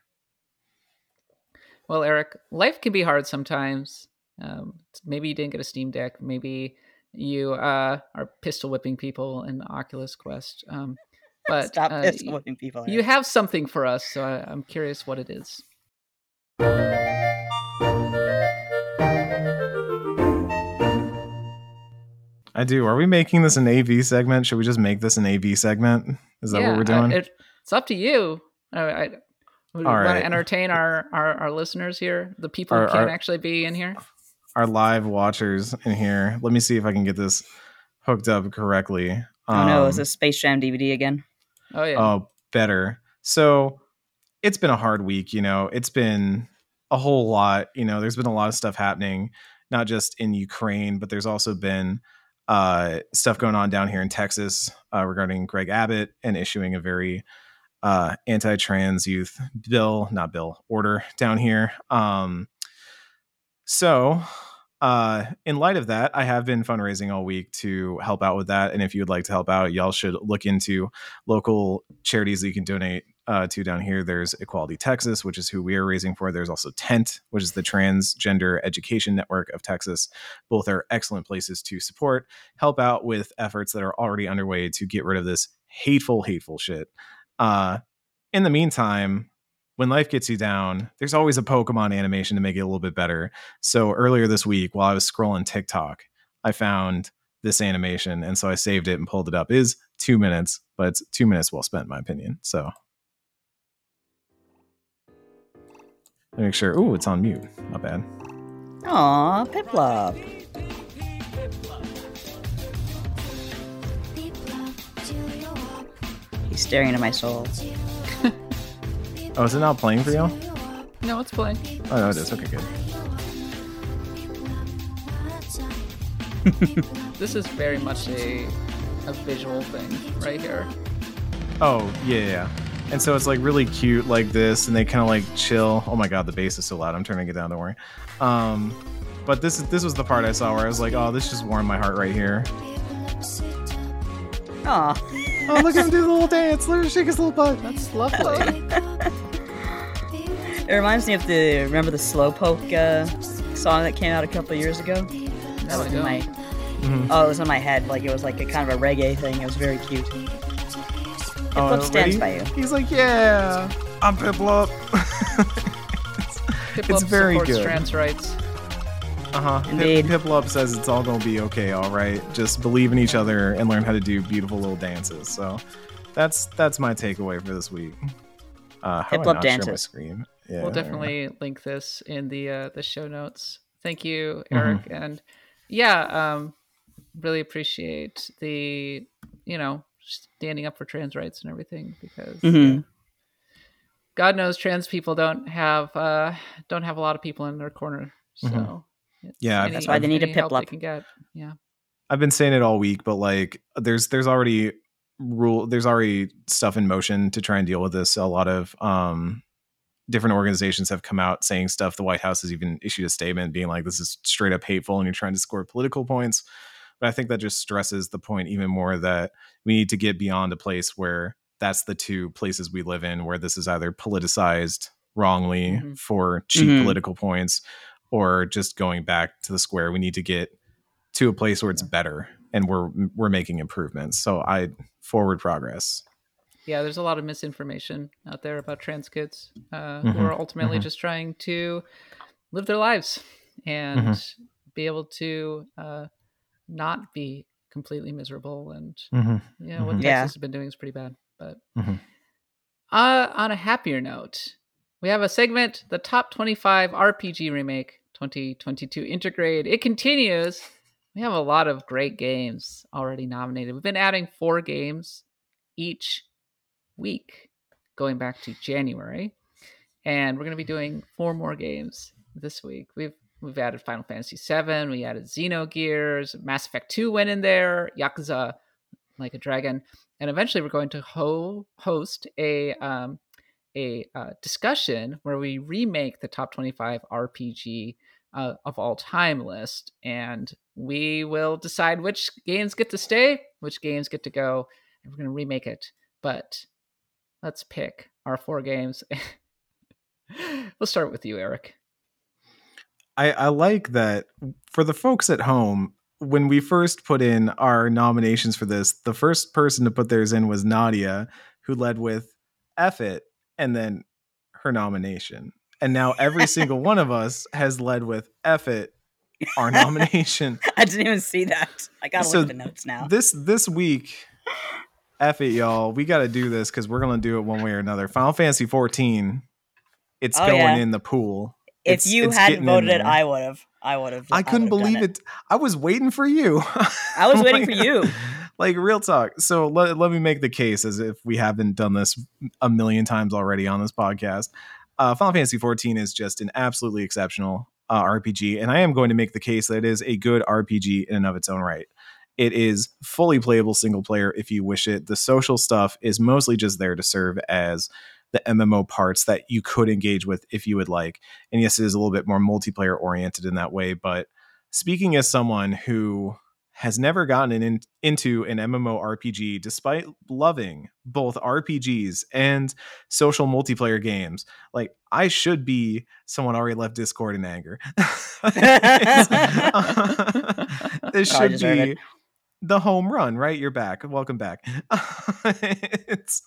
S1: Well, Eric, life can be hard sometimes. Um, maybe you didn't get a Steam Deck. Maybe you uh, are pistol whipping people in Oculus Quest. Um, but
S2: Stop
S1: uh,
S2: pistol whipping people.
S1: you have something for us, so I, I'm curious what it is.
S3: I do. Are we making this an AV segment? Should we just make this an AV segment? Is that what we're
S1: uh,
S3: doing?
S1: it- it's up to you. I, I, we
S3: All
S1: want
S3: right.
S1: to entertain our, our, our listeners here, the people
S3: Our-
S1: who can't
S3: our-
S1: actually be in here.
S3: Our live watchers in here. Let me see if I can get this hooked up correctly.
S2: Oh no, is
S3: Um,
S2: this Space Jam DVD again?
S1: Oh yeah,
S3: Oh, better. So it's been a hard week, you know. It's been a whole lot, you know. There's been a lot of stuff happening, not just in Ukraine, but there's also been uh, stuff going on down here in Texas uh, regarding Greg Abbott and issuing a very uh, anti-trans youth bill, not bill, order down here. Um, so uh, in light of that, I have been fundraising all week to help out with that. And if you would like to help out, y'all should look into local charities that you can donate uh, to down here. There's Equality Texas, which is who we are raising for. There's also Tent, which is the Transgender Education Network of Texas. Both are excellent places to support, help out with efforts that are already underway to get rid of this hateful, hateful shit. Uh, in the meantime, when life gets you down, there's always a Pokemon animation to make it a little bit better. So earlier this week, while I was scrolling TikTok, I found this animation, and so I saved it and pulled it up. It is two minutes, but it's two minutes well spent, in my opinion. So make sure. Oh, it's on mute. Not bad.
S2: Aw, Piplup. He's staring into my soul.
S3: Oh, is it not playing for you?
S1: No, it's playing.
S3: Oh, no, it is. Okay, good.
S1: This is very much a a visual thing right here.
S3: Oh, yeah, yeah, yeah. And so it's like really cute like this, and they kind of like chill. Oh my god, the bass is so loud. I'm turning it down. Don't worry. Um, but this this was the part I saw where I was like, oh, this just warmed my heart right here.
S2: Aw.
S3: Oh, look at him do the little dance. Look at him shake his little butt.
S1: That's lovely.
S2: It reminds me of the remember the Slowpoke uh, song that came out a couple years ago. That was in
S1: don't.
S2: my
S3: Mhm.
S2: oh, it was in my head. Like it was like a kind of a reggae thing. It was very cute. Piplup stands by you.
S3: Oh, He's like, yeah, I'm Piplup.
S1: Piplup
S3: It's very
S1: supports
S3: good.
S1: trans rights.
S3: Uh huh. Pip,
S2: Indeed.
S3: Piplup says it's all gonna be okay. All right, just believe in each other and learn how to do beautiful little dances. So that's that's my takeaway for this week. Uh, how do I
S2: Piplup
S3: share my
S2: dances.
S3: screen? Yeah,
S1: We'll
S3: there we go.
S1: definitely link this in the uh, the show notes. Thank you,
S3: Mm-hmm.
S1: Eric, and yeah, um, really appreciate the you know standing up for trans rights and everything because
S2: mm-hmm.
S1: yeah, God knows trans people don't have uh, don't have a lot of people in their corner. So
S3: Mhm. Yeah,
S1: any-
S2: That's why they need a
S1: they can get. Yeah,
S3: I've been saying it all week, but like there's there's already rule there's already stuff in motion to try and deal with this. A lot of um different organizations have come out saying stuff. The White House has even issued a statement being like this is straight up hateful and you're trying to score political points. But I think that just stresses the point even more that we need to get beyond a place where that's the two places we live in where this is either politicized wrongly
S1: Mhm.
S3: for cheap
S2: Mhm.
S3: political points or just going back to the square. We need to get to a place where it's better and we're we're making improvements. So I forward progress.
S1: Yeah. There's a lot of misinformation out there about trans kids uh,
S3: Mhm,
S1: who are ultimately
S3: mhm.
S1: just trying to live their lives and
S3: Mm-hmm.
S1: be able to uh, not be completely miserable. And
S3: Mm-hmm.
S1: you know what
S3: Mhm.
S1: Texas
S2: Yeah.
S1: has been doing is pretty bad. But
S3: Mhm.
S1: uh, on a happier note, we have a segment, the top 25 RPG remake 2022 Intergrade. It continues. We have a lot of great games already nominated. We've been adding four games each week going back to January. And we're going to be doing four more games this week. We've we've added Final Fantasy VII, we added Xenogears, Mass Effect 2 went in there, Yakuza like a dragon, and eventually we're going to ho- host a um, a uh, discussion where we remake the top 25 RPG uh, of all time list, and we will decide which games get to stay, which games get to go, and we're going to remake it. But let's pick our four games. we'll start with you, Eric.
S3: I, I like that for the folks at home, when we first put in our nominations for this, the first person to put theirs in was Nadia, who led with F it and then her nomination. And now every single one of us has led with F it, our nomination.
S2: I didn't even see that. I gotta
S3: So
S2: look at the notes now.
S3: this this week, F it, y'all. We got to do this because we're gonna do it one way or another. Final Fantasy 14, it's
S2: Oh,
S3: going
S2: yeah.
S3: in the pool.
S2: if
S3: It's-
S2: you
S3: it's
S2: hadn't voted it. I would have. I would have.
S3: I couldn't believe it. I was waiting for you.
S2: I was waiting for you.
S3: Like real talk. So let, let me make the case as if we haven't done this a million times already on this podcast. Uh, Final Fantasy 14 is just an absolutely exceptional uh, RPG, and I am going to make the case that it is a good RPG in and of its own right. It is fully playable single player if you wish it. The social stuff is mostly just there to serve as the MMO parts that you could engage with if you would like. And yes, it is a little bit more multiplayer oriented in that way. But speaking as someone who has never gotten in, into an MMO RPG, despite loving both RPGs and social multiplayer games. Like I should be someone already left Discord in anger. this should be. The home run, right? You're back. Welcome back. it's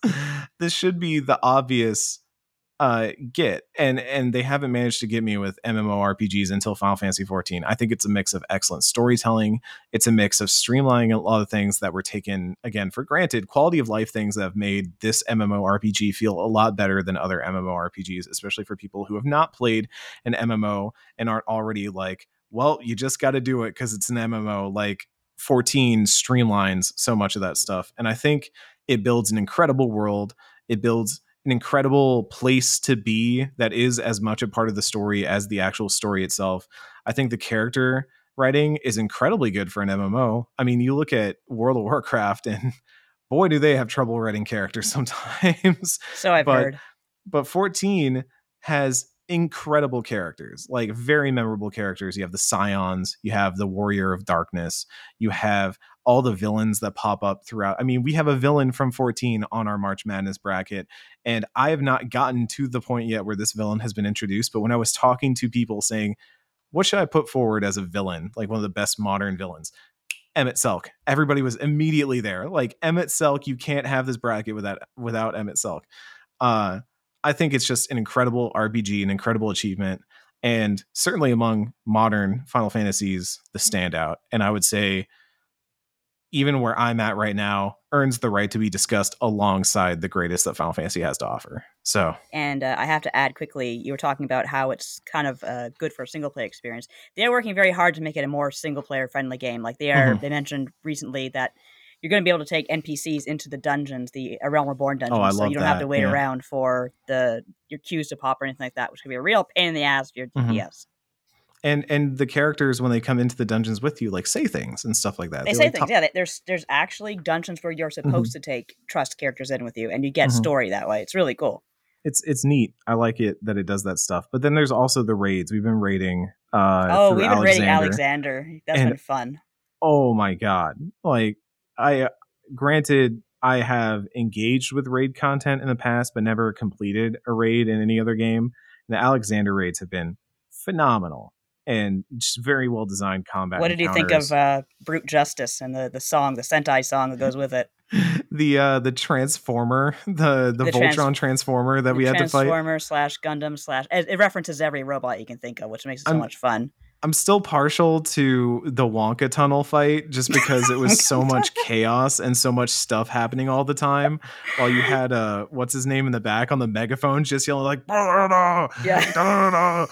S3: this should be the obvious uh, get, and and they haven't managed to get me with MMORPGs until Final Fantasy 14. I think it's a mix of excellent storytelling. It's a mix of streamlining a lot of things that were taken again for granted, quality of life things that have made this MMORPG feel a lot better than other MMORPGs, especially for people who have not played an MMO and aren't already like, well, you just got to do it because it's an MMO. Like 14 streamlines so much of that stuff, and I think it builds an incredible world. It builds an incredible place to be that is as much a part of the story as the actual story itself. I think the character writing is incredibly good for an MMO. I mean, you look at World of Warcraft and boy do they have trouble writing characters sometimes.
S2: So I've
S3: but,
S2: heard.
S3: But 14 has incredible characters, like very memorable characters. You have the Scions, you have the Warrior of Darkness, you have all the villains that pop up throughout. I mean, we have a villain from 14 on our March Madness bracket, and I have not gotten to the point yet where this villain has been introduced. But when I was talking to people saying, what should I put forward as a villain, like one of the best modern villains? Emet-Selch. Everybody was immediately there. Like Emet-Selch, you can't have this bracket without without Emet-Selch. Uh, I think it's just an incredible RPG, an incredible achievement, and certainly among modern Final Fantasies, the standout. And I would say even where I'm at right now, earns the right to be discussed alongside the greatest that Final Fantasy has to offer. So,
S2: and uh, I have to add quickly, you were talking about how it's kind of uh, good for a single player experience. They are working very hard to make it a more single player friendly game. Like they are, mm-hmm. they mentioned recently that you're going to be able to take NPCs into the dungeons, the A Realm Reborn dungeons,
S3: oh,
S2: so you don't
S3: that.
S2: have to wait
S3: yeah.
S2: around for the your queues to pop or anything like that, which could be a real pain in the ass if you're Mm-hmm
S3: and and the characters when they come into the dungeons with you like say things and stuff like that
S2: they
S3: They're
S2: say
S3: like,
S2: things yeah there's there's actually dungeons where you're supposed mm-hmm. to take trust characters in with you and you get mm-hmm. story that way it's really cool
S3: it's it's neat i like it that it does that stuff but then there's also the raids we've been raiding uh
S2: oh we've been alexander. raiding alexander that's and, been fun
S3: oh my god like i uh, granted i have engaged with raid content in the past but never completed a raid in any other game the alexander raids have been phenomenal and just very well designed combat.
S2: What did
S3: encounters.
S2: you think of uh, Brute Justice and the the song, the Sentai song that goes with it?
S3: the uh the transformer the the, the voltron trans- transformer that we had to fight
S2: transformer slash gundam slash it, it, references every robot you can think of which makes it so I'm, much fun
S3: i'm still partial to the wonka tunnel fight just because it was so much chaos and so much stuff happening all the time. While you had uh what's his name in the back on the megaphone just yelling like
S2: yeah.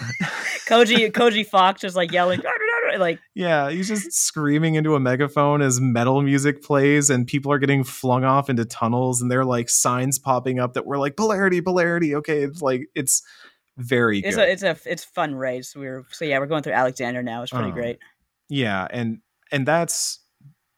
S2: koji koji fox just like yelling like
S3: yeah he's just screaming into a megaphone as metal music plays and people are getting flung off into tunnels and there are like signs popping up that were like polarity polarity. Okay it's like it's very
S2: it's
S3: good.
S2: a it's a it's fun race. We're so yeah we're going through alexander now. It's pretty um, great.
S3: Yeah and and that's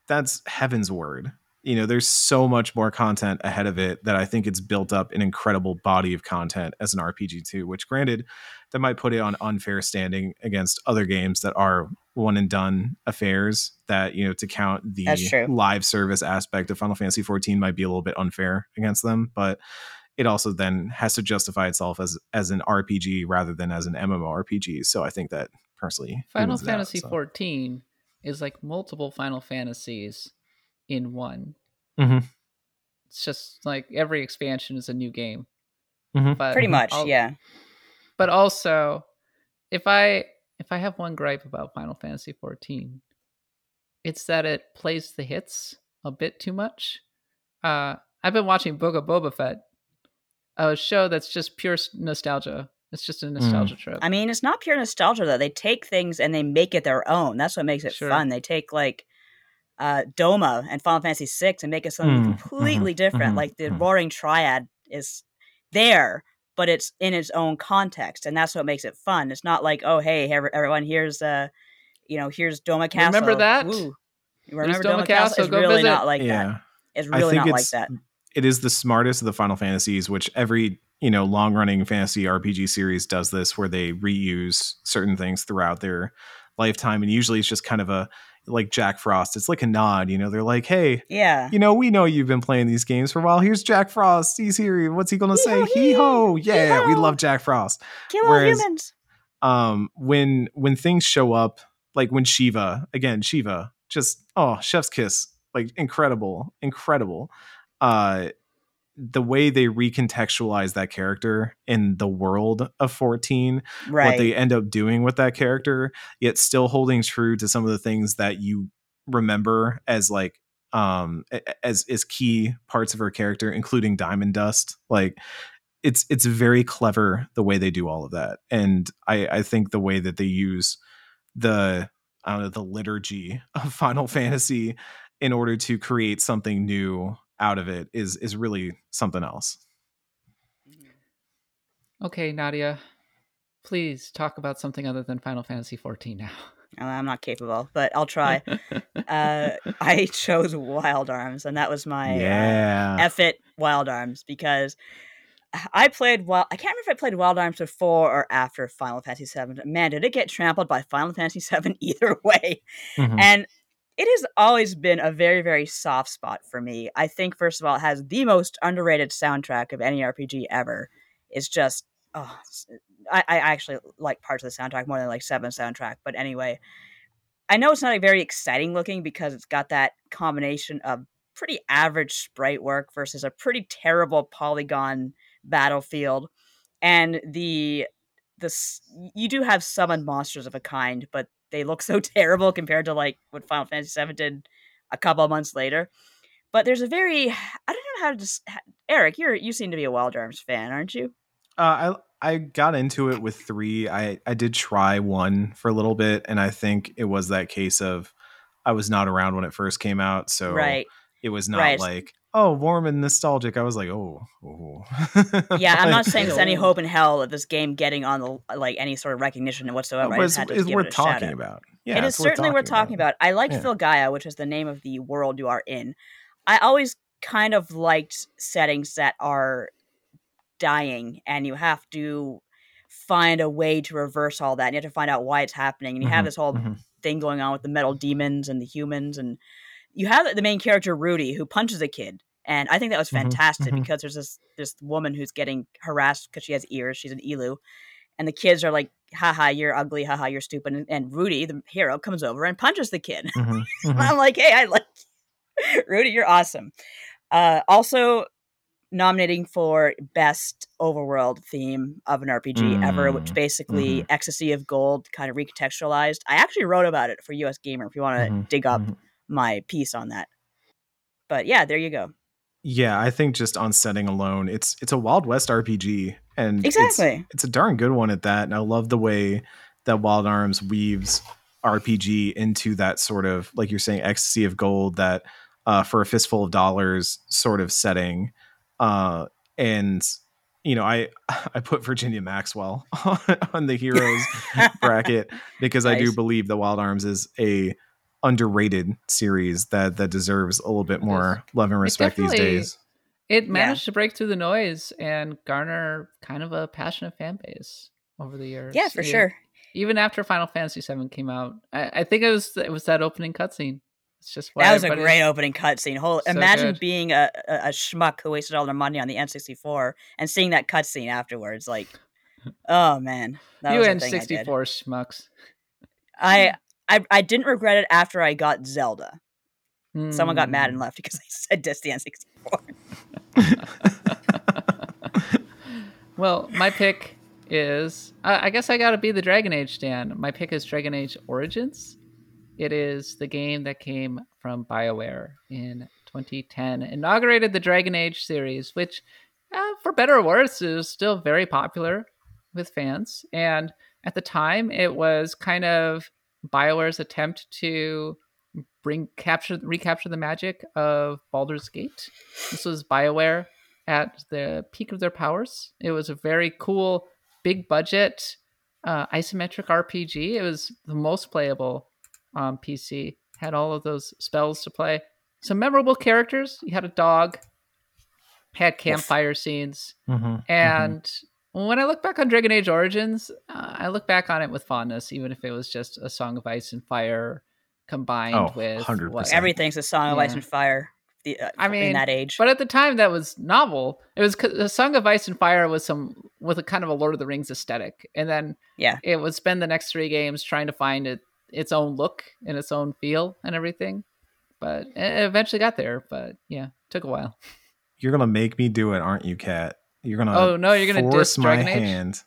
S3: that's Heavensward. You know there's so much more content ahead of it that i think it's built up an incredible body of content as an rpg too which granted that might put it on unfair standing against other games that are one and done affairs that you know to count the live service aspect of final fantasy 14 might be a little bit unfair against them but it also then has to justify itself as as an rpg rather than as an mmorpg so i think that personally
S1: final fantasy out, so. 14 is like multiple final fantasies in one
S3: mm-hmm.
S1: it's just like every expansion is a new game
S3: mm-hmm.
S2: but pretty much I'll, yeah
S1: but also if i if I have one gripe about Final Fantasy XIV, it's that it plays the hits a bit too much. Uh, I've been watching Book of Boba Fett, a show that's just pure nostalgia. It's just a nostalgia mm. trip.
S2: I mean, it's not pure nostalgia though. They take things and they make it their own. That's what makes it sure. fun. They take like uh, Doma and Final Fantasy VI and make it something mm. completely mm-hmm. different. Mm-hmm. Like the mm-hmm. Warring Triad is there, but it's in its own context, and that's what makes it fun. It's not like, oh, hey, everyone, here's uh, you know, here's Doma Castle.
S1: Remember that? Woo.
S2: Remember
S1: Doma
S2: Doma Castle?
S1: Castle,
S2: It's
S1: go
S2: really
S1: visit.
S2: not like that. It's really
S3: think
S2: not like that.
S3: It is the smartest of the Final Fantasies, which every you know long running fantasy RPG series does this, where they reuse certain things throughout their lifetime, and usually it's just kind of a like Jack Frost. It's like a nod, you know. They're like, hey.
S2: Yeah.
S3: You know, we know you've been playing these games for a while. Here's Jack Frost. He's here. What's he gonna say? Hee ho! Yeah, we
S2: hee-ho.
S3: love Jack Frost.
S2: Kill all humans.
S3: um when when things show up like when shiva again shiva just oh chef's kiss like incredible incredible uh the way they recontextualize that character in the world of 14
S2: Right.
S3: what they end up doing with that character yet still holding true to some of the things that you remember as like um as as key parts of her character including diamond dust like it's it's very clever the way they do all of that and i i think the way that they use the i don't know the liturgy of final fantasy in order to create something new out of it is is really something else
S1: Okay, Nadia, please talk about something other than Final Fantasy 14 now.
S2: Uh, I'm not capable, but I'll try. uh, I chose Wild Arms, and that was my uh, F it Wild Arms because I played Wild. I can't remember if I played Wild Arms before or after Final Fantasy VII. Man, did it get trampled by Final Fantasy VII either way?
S3: Mhm.
S2: And it has always been a very, very soft spot for me. I think, first of all, it has the most underrated soundtrack of any RPG ever. It's just, oh, I, I actually like parts of the soundtrack more than like Seven soundtrack. But anyway, I know it's not like, very exciting looking because it's got that combination of pretty average sprite work versus a pretty terrible polygon battlefield, and the the s- you do have summoned monsters of a kind, but they look so terrible compared to like what Final Fantasy VII did a couple of months later. But there's a very I don't know how to just Eric, you're you seem to be a Wild Arms fan, aren't you?
S3: Uh, I I got into it with three. I I did try one for a little bit, and I think it was that case of I was not around when it first came out, so
S2: Right.
S3: it was not
S2: Right.
S3: like oh warm and nostalgic. I was like oh, oh.
S2: Yeah, I'm not saying there's any hope in hell of this game getting on the like any sort of recognition whatsoever. I
S3: but
S2: just
S3: it's,
S2: had to
S3: it's worth
S2: it
S3: talking about. Yeah,
S2: it is certainly worth talking about. I liked
S3: Yeah.
S2: Filgaia, which is the name of the world you are in. I always kind of liked settings that are dying and you have to find a way to reverse all that. And you have to find out why it's happening. And you have
S3: Mhm,
S2: this whole
S3: mhm.
S2: thing going on with the metal demons and the humans. And you have the main character, Rudy, who punches a kid. And I think that was
S3: Mhm,
S2: fantastic
S3: mhm.
S2: because there's this this woman who's getting harassed because she has ears. She's an Elw. And the kids are like, haha, you're ugly, haha, you're stupid. And, and Rudy, the hero, comes over and punches the kid.
S3: Mhm,
S2: And
S3: mhm.
S2: I'm like, hey, I like you. Rudy, you're awesome. Uh, also nominating for best overworld theme of an RPG ever, which
S3: Mm,
S2: basically Ecstasy of Gold kind of recontextualized. I actually wrote about it for US Gamer if you want to
S3: Mhm,
S2: dig up my piece on that. But yeah, there you go.
S3: Yeah, I think just on setting alone, it's it's a Wild West RPG, and it's-
S2: Exactly.
S3: it's, a darn good one at that. And I love the way that Wild Arms weaves RPG into that sort of like you're saying ecstasy of gold that uh, for a fistful of dollars sort of setting. Uh, and you know, I I put Virginia Maxwell on the heroes bracket because I do believe that Wild Arms is a underrated series that that deserves a little bit more love and respect these days.
S1: It managed to break through the noise and garner kind of a passionate fan base over the years.
S2: Yeah, for sure.
S1: Even after Final Fantasy VII came out, I, I think it was it was that opening cutscene. It's just why
S2: That was a great opening cutscene. Whole
S1: So
S2: imagine
S1: good.
S2: being a, a, a schmuck who wasted all their money on the N64 and seeing that cutscene afterwards. Like, oh man, that
S1: you
S2: was a
S1: and
S2: thing I did.
S1: sixty four schmucks.
S2: I, I I didn't regret it after I got Zelda. Someone got mad
S1: Hmm.
S2: and left because I said diss the N64.
S1: Well, my pick is uh, I guess I got to be the Dragon Age Stan. My pick is Dragon Age Origins. It is the game that came from BioWare in 2010, inaugurated the Dragon Age series, which, uh, for better or worse, is still very popular with fans. And at the time, it was kind of BioWare's attempt to bring capture recapture the magic of Baldur's Gate. This was BioWare at the peak of their powers. It was a very cool, big budget, uh, isometric RPG. It was the most playable on PC had all of those spells to play. Some memorable characters. You had a dog, had campfire scenes,
S3: Mhm,
S1: and when I look back on Dragon Age Origins, uh, I look back on it with fondness, even if it was just a Song of Ice and Fire combined
S3: Oh,
S1: with
S3: 100%.
S1: what-
S2: Everything's a song of ice and fire. The, uh,
S1: I mean,
S2: in that age,
S1: But at the time, that was novel. It was a Song of Ice and Fire was some with a kind of a Lord of the Rings aesthetic, and then
S2: Yeah.
S1: it would spend the next three games trying to find it its own look and its own feel and everything. But it eventually got there. But yeah, took a while.
S3: You're gonna make me do it, aren't you, Cat? You're gonna
S1: Oh, no, you're gonna
S3: force
S1: diss
S3: my
S1: Dragon Age?
S3: hand.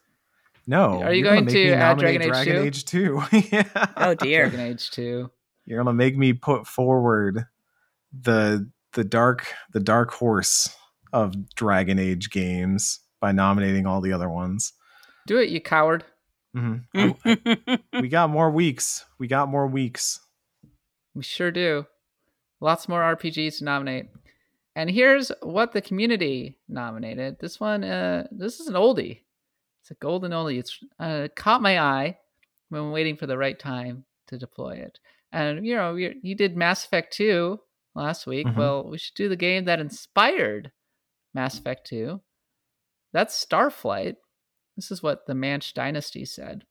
S3: No.
S1: Are you
S3: gonna
S1: going
S3: make
S1: to
S3: me
S1: add Dragon Age
S3: Dragon
S1: 2?
S3: Age 2? yeah.
S2: oh dear,
S1: Dragon Age Two.
S3: You're gonna make me put forward the the dark the dark horse of Dragon Age games by nominating all the other ones.
S1: Do it, you coward.
S3: Mhm. we got more weeks. We got more weeks.
S1: We sure do. Lots more RPGs to nominate. And here's what the community nominated. This one, uh, this is an oldie. It's a golden oldie. It's uh, caught my eye when waiting for the right time to deploy it. And you know, you did Mass Effect 2 last week.
S3: Mhm.
S1: Well, we should do the game that inspired Mass Effect 2. That's Starflight. This is what the Manch Dynasty said.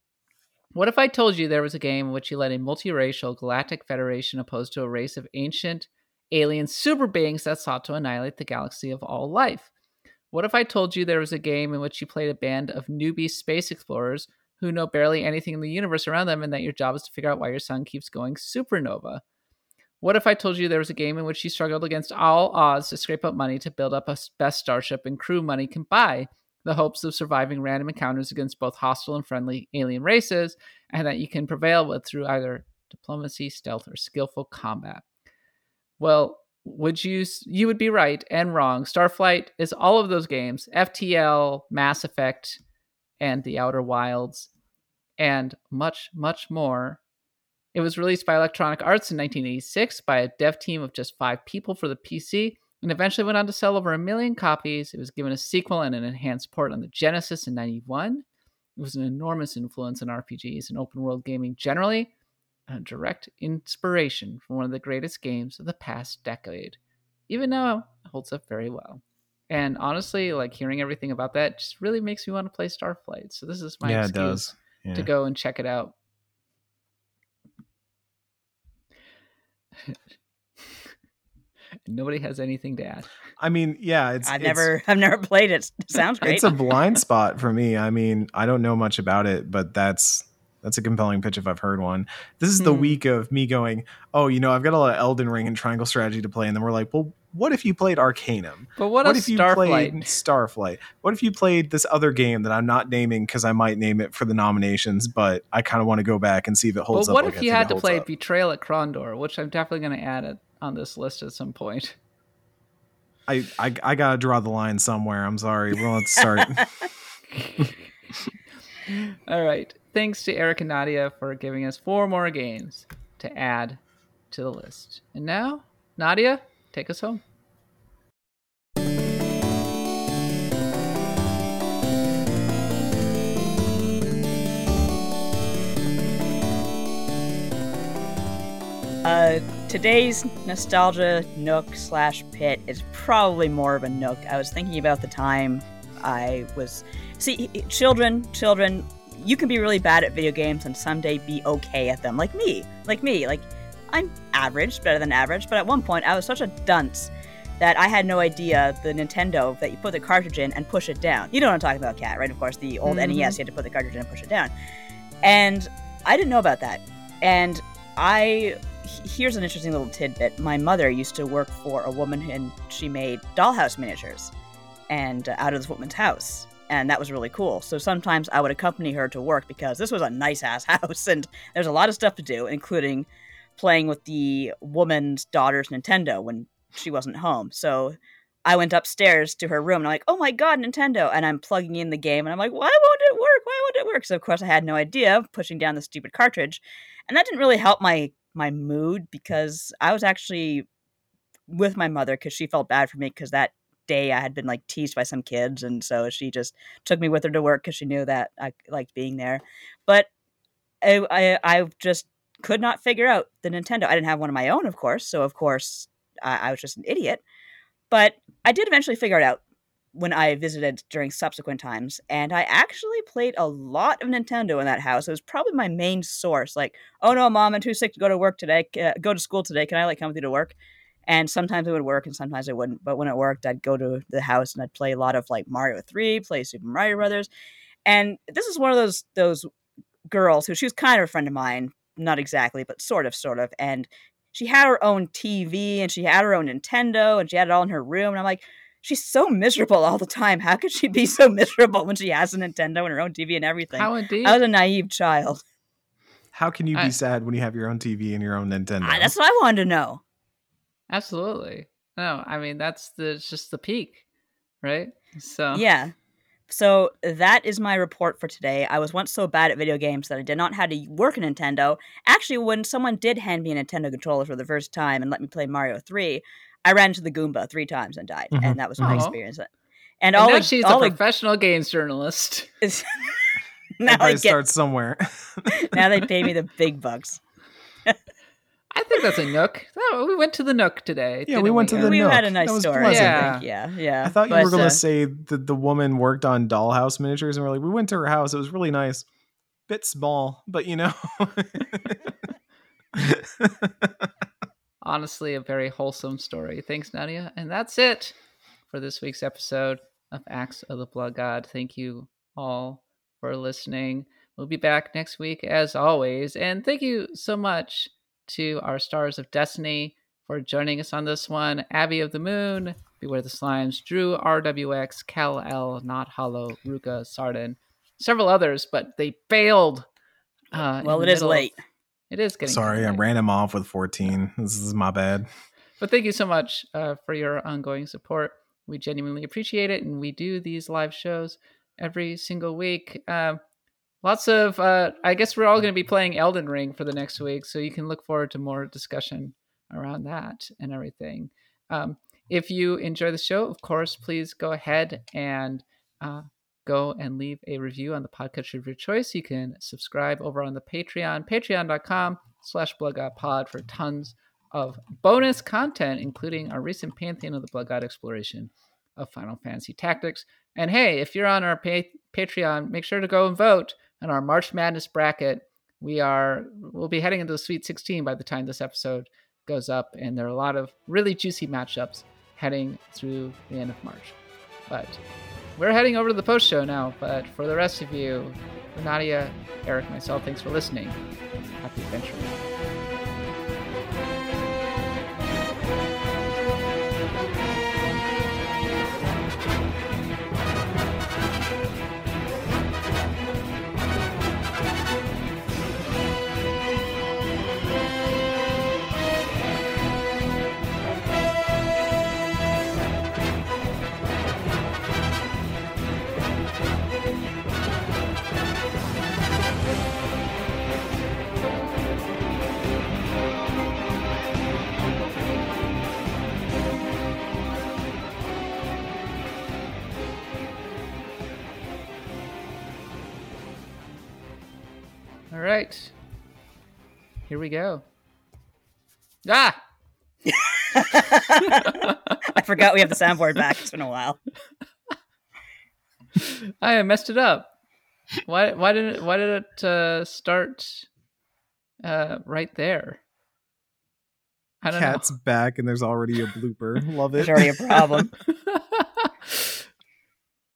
S1: What if I told you there was a game in which you led a multiracial galactic federation opposed to a race of ancient alien super beings that sought to annihilate the galaxy of all life? What if I told you there was a game in which you played a band of newbie space explorers who know barely anything in the universe around them and that your job is to figure out why your sun keeps going supernova? What if I told you there was a game in which you struggled against all odds to scrape up money to build up a best starship and crew money can buy, the hopes of surviving random encounters against both hostile and friendly alien races, and that you can prevail with through either diplomacy, stealth, or skillful combat? Well, would you you would be right and wrong. Starflight is all of those games, FTL, Mass Effect, and The Outer Wilds, and much, much more. It was released by Electronic Arts in 1986 by a dev team of just five people for the PC, and eventually went on to sell over a million copies. It was given a sequel and an enhanced port on the Genesis in 91. It was an enormous influence on RPGs and open world gaming generally, a direct inspiration from one of the greatest games of the past decade. Even now, it holds up very well. And honestly, like hearing everything about that just really makes me want to play Starflight. So this is my
S3: yeah, it
S1: excuse
S3: does. Yeah.
S1: to go and check it out. Nobody has anything to add.
S3: I mean, yeah, it's
S2: I've
S3: it's-
S2: never, I've never played it. Sounds great.
S3: It's a blind spot for me. I mean, I don't know much about it, but that's that's a compelling pitch if I've heard one. This is the
S1: Hmm.
S3: week of me going, oh, you know, I've got a lot of Elden Ring and Triangle Strategy to play, and then we're like, well, what if you played Arcanum?
S1: But what,
S3: What, if you played Starflight? What if you played this other game that I'm not naming because I might name it for the nominations, but I kind of want to go back and see if it holds up.
S1: But
S3: up.
S1: what if you had to play
S3: up.
S1: Betrayal at Krondor, which I'm definitely going to add it on this list at some point.
S3: I, I I gotta draw the line somewhere. I'm sorry. Well, let's start.
S1: All right. Thanks to Eric and Nadia for giving us four more games to add to the list. And now, Nadia, take us home.
S2: Uh, today's nostalgia nook slash pit is probably more of a nook. I was thinking about the time I was. See, children, children, you can be really bad at video games and someday be okay at them. Like me, like me, like I'm average, better than average. But at one point, I was such a dunce that I had no idea the Nintendo that you put the cartridge in and push it down. You know what I'm talking about, Cat, right? Of course, the old
S1: Mhm.
S2: NES, you had to put the cartridge in and push it down. And I didn't know about that. And I here's an interesting little tidbit. My mother used to work for a woman and she made dollhouse miniatures and uh, out of this woman's house. And that was really cool. So sometimes I would accompany her to work because this was a nice ass house and there's a lot of stuff to do, including playing with the woman's daughter's Nintendo when she wasn't home. So I went upstairs to her room and I'm like, oh my god, Nintendo. And I'm plugging in the game and I'm like, why won't it work? Why won't it work? So of course I had no idea, pushing down the stupid cartridge. And that didn't really help my my mood because I was actually with my mother because she felt bad for me because that day I had been like teased by some kids and so she just took me with her to work because she knew that I liked being there. But I, I I just could not figure out the Nintendo. I didn't have one of my own, of course, so of course I, I was just an idiot. But I did eventually figure it out when I visited during subsequent times, and I actually played a lot of Nintendo in that house. It was probably my main source. Like, oh no, mom, I'm too sick to go to work today. Uh, go to school today. Can I like come with you to work? And sometimes it would work, and sometimes it wouldn't. But when it worked, I'd go to the house and I'd play a lot of like Mario Three, play Super Mario Brothers, and this is one of those those girls who she was kind of a friend of mine, not exactly, but sort of, sort of, and she had her own TV and she had her own Nintendo and she had it all in her room. And I'm like, she's so miserable all the time. How could she be so miserable when she has a Nintendo and her own TV and everything?
S1: How indeed?
S2: I was a naive child.
S3: How can you be
S1: I-
S3: sad when you have your own TV and your own Nintendo?
S2: Ah, that's what I wanted to know.
S1: Absolutely. No, I mean that's the it's just the peak, right? So
S2: Yeah. So that is my report for today. I was once so bad at video games that I did not have to work a Nintendo. Actually, when someone did hand me a Nintendo controller for the first time and let me play Mario 3, I ran into the Goomba three times and died.
S3: Mhm.
S2: And that was my
S1: Aw.
S2: experience. And,
S1: And
S2: all
S1: now
S2: the,
S1: she's
S2: all
S1: a
S2: the,
S1: professional games journalist.
S2: is now I
S3: Everybody
S2: get
S3: starts somewhere.
S2: now they pay me the big bucks.
S1: I think that's a Nook. Oh, we went to the Nook today.
S3: Yeah,
S1: didn't
S3: we went to the
S2: we
S3: Nook.
S2: We had a nice story.
S3: pleasant.
S2: I think. Yeah, yeah.
S3: I thought you
S2: But,
S3: were going to
S2: uh,
S3: say that the woman worked on dollhouse miniatures, and we're like, we went to her house. It was really nice, bit small, but you know.
S1: honestly a very wholesome story. Thanks, Nadia. And that's it for this week's episode of Axe of the Blood God. Thank you all for listening. We'll be back next week as always. And thank you so much to our stars of destiny for joining us on this one. Abby of the Moon, Beware the Slimes, Drew RWX, Cal L, Not Hollow, Ruka, Sardin, several others, but they failed. Uh,
S2: well, it is
S1: middle of-
S2: late.
S1: It is getting
S3: Sorry, I
S1: late.
S3: ran him off with 14. This is my bad.
S1: But thank you so much uh, for your ongoing support. We genuinely appreciate it, and we do these live shows every single week. Um, lots of, uh, I guess we're all going to be playing Elden Ring for the next week, so you can look forward to more discussion around that and everything. Um, if you enjoy the show, of course, please go ahead and uh, go and leave a review on the podcast of your choice. You can subscribe over on the Patreon, patreon.com slash bloodgodpod for tons of bonus content, including our recent Pantheon of the Blood God exploration of Final Fantasy Tactics. And hey, if you're on our pa- Patreon, make sure to go and vote on our March Madness bracket. We are we'll be heading into the Sweet 16 by the time this episode goes up, and there are a lot of really juicy matchups heading through the end of March. But we're heading over to the post show now. But for the rest of you, Nadia, Eric, myself, thanks for listening. Happy adventuring. Right. Here we go. Ah!
S2: I forgot we have the soundboard back. It's been a while.
S1: I messed it up. Why why did it why did it uh, start uh, right there? I don't
S3: Cat's back, and there's already a blooper. Love it.
S2: There's already a problem.
S1: know.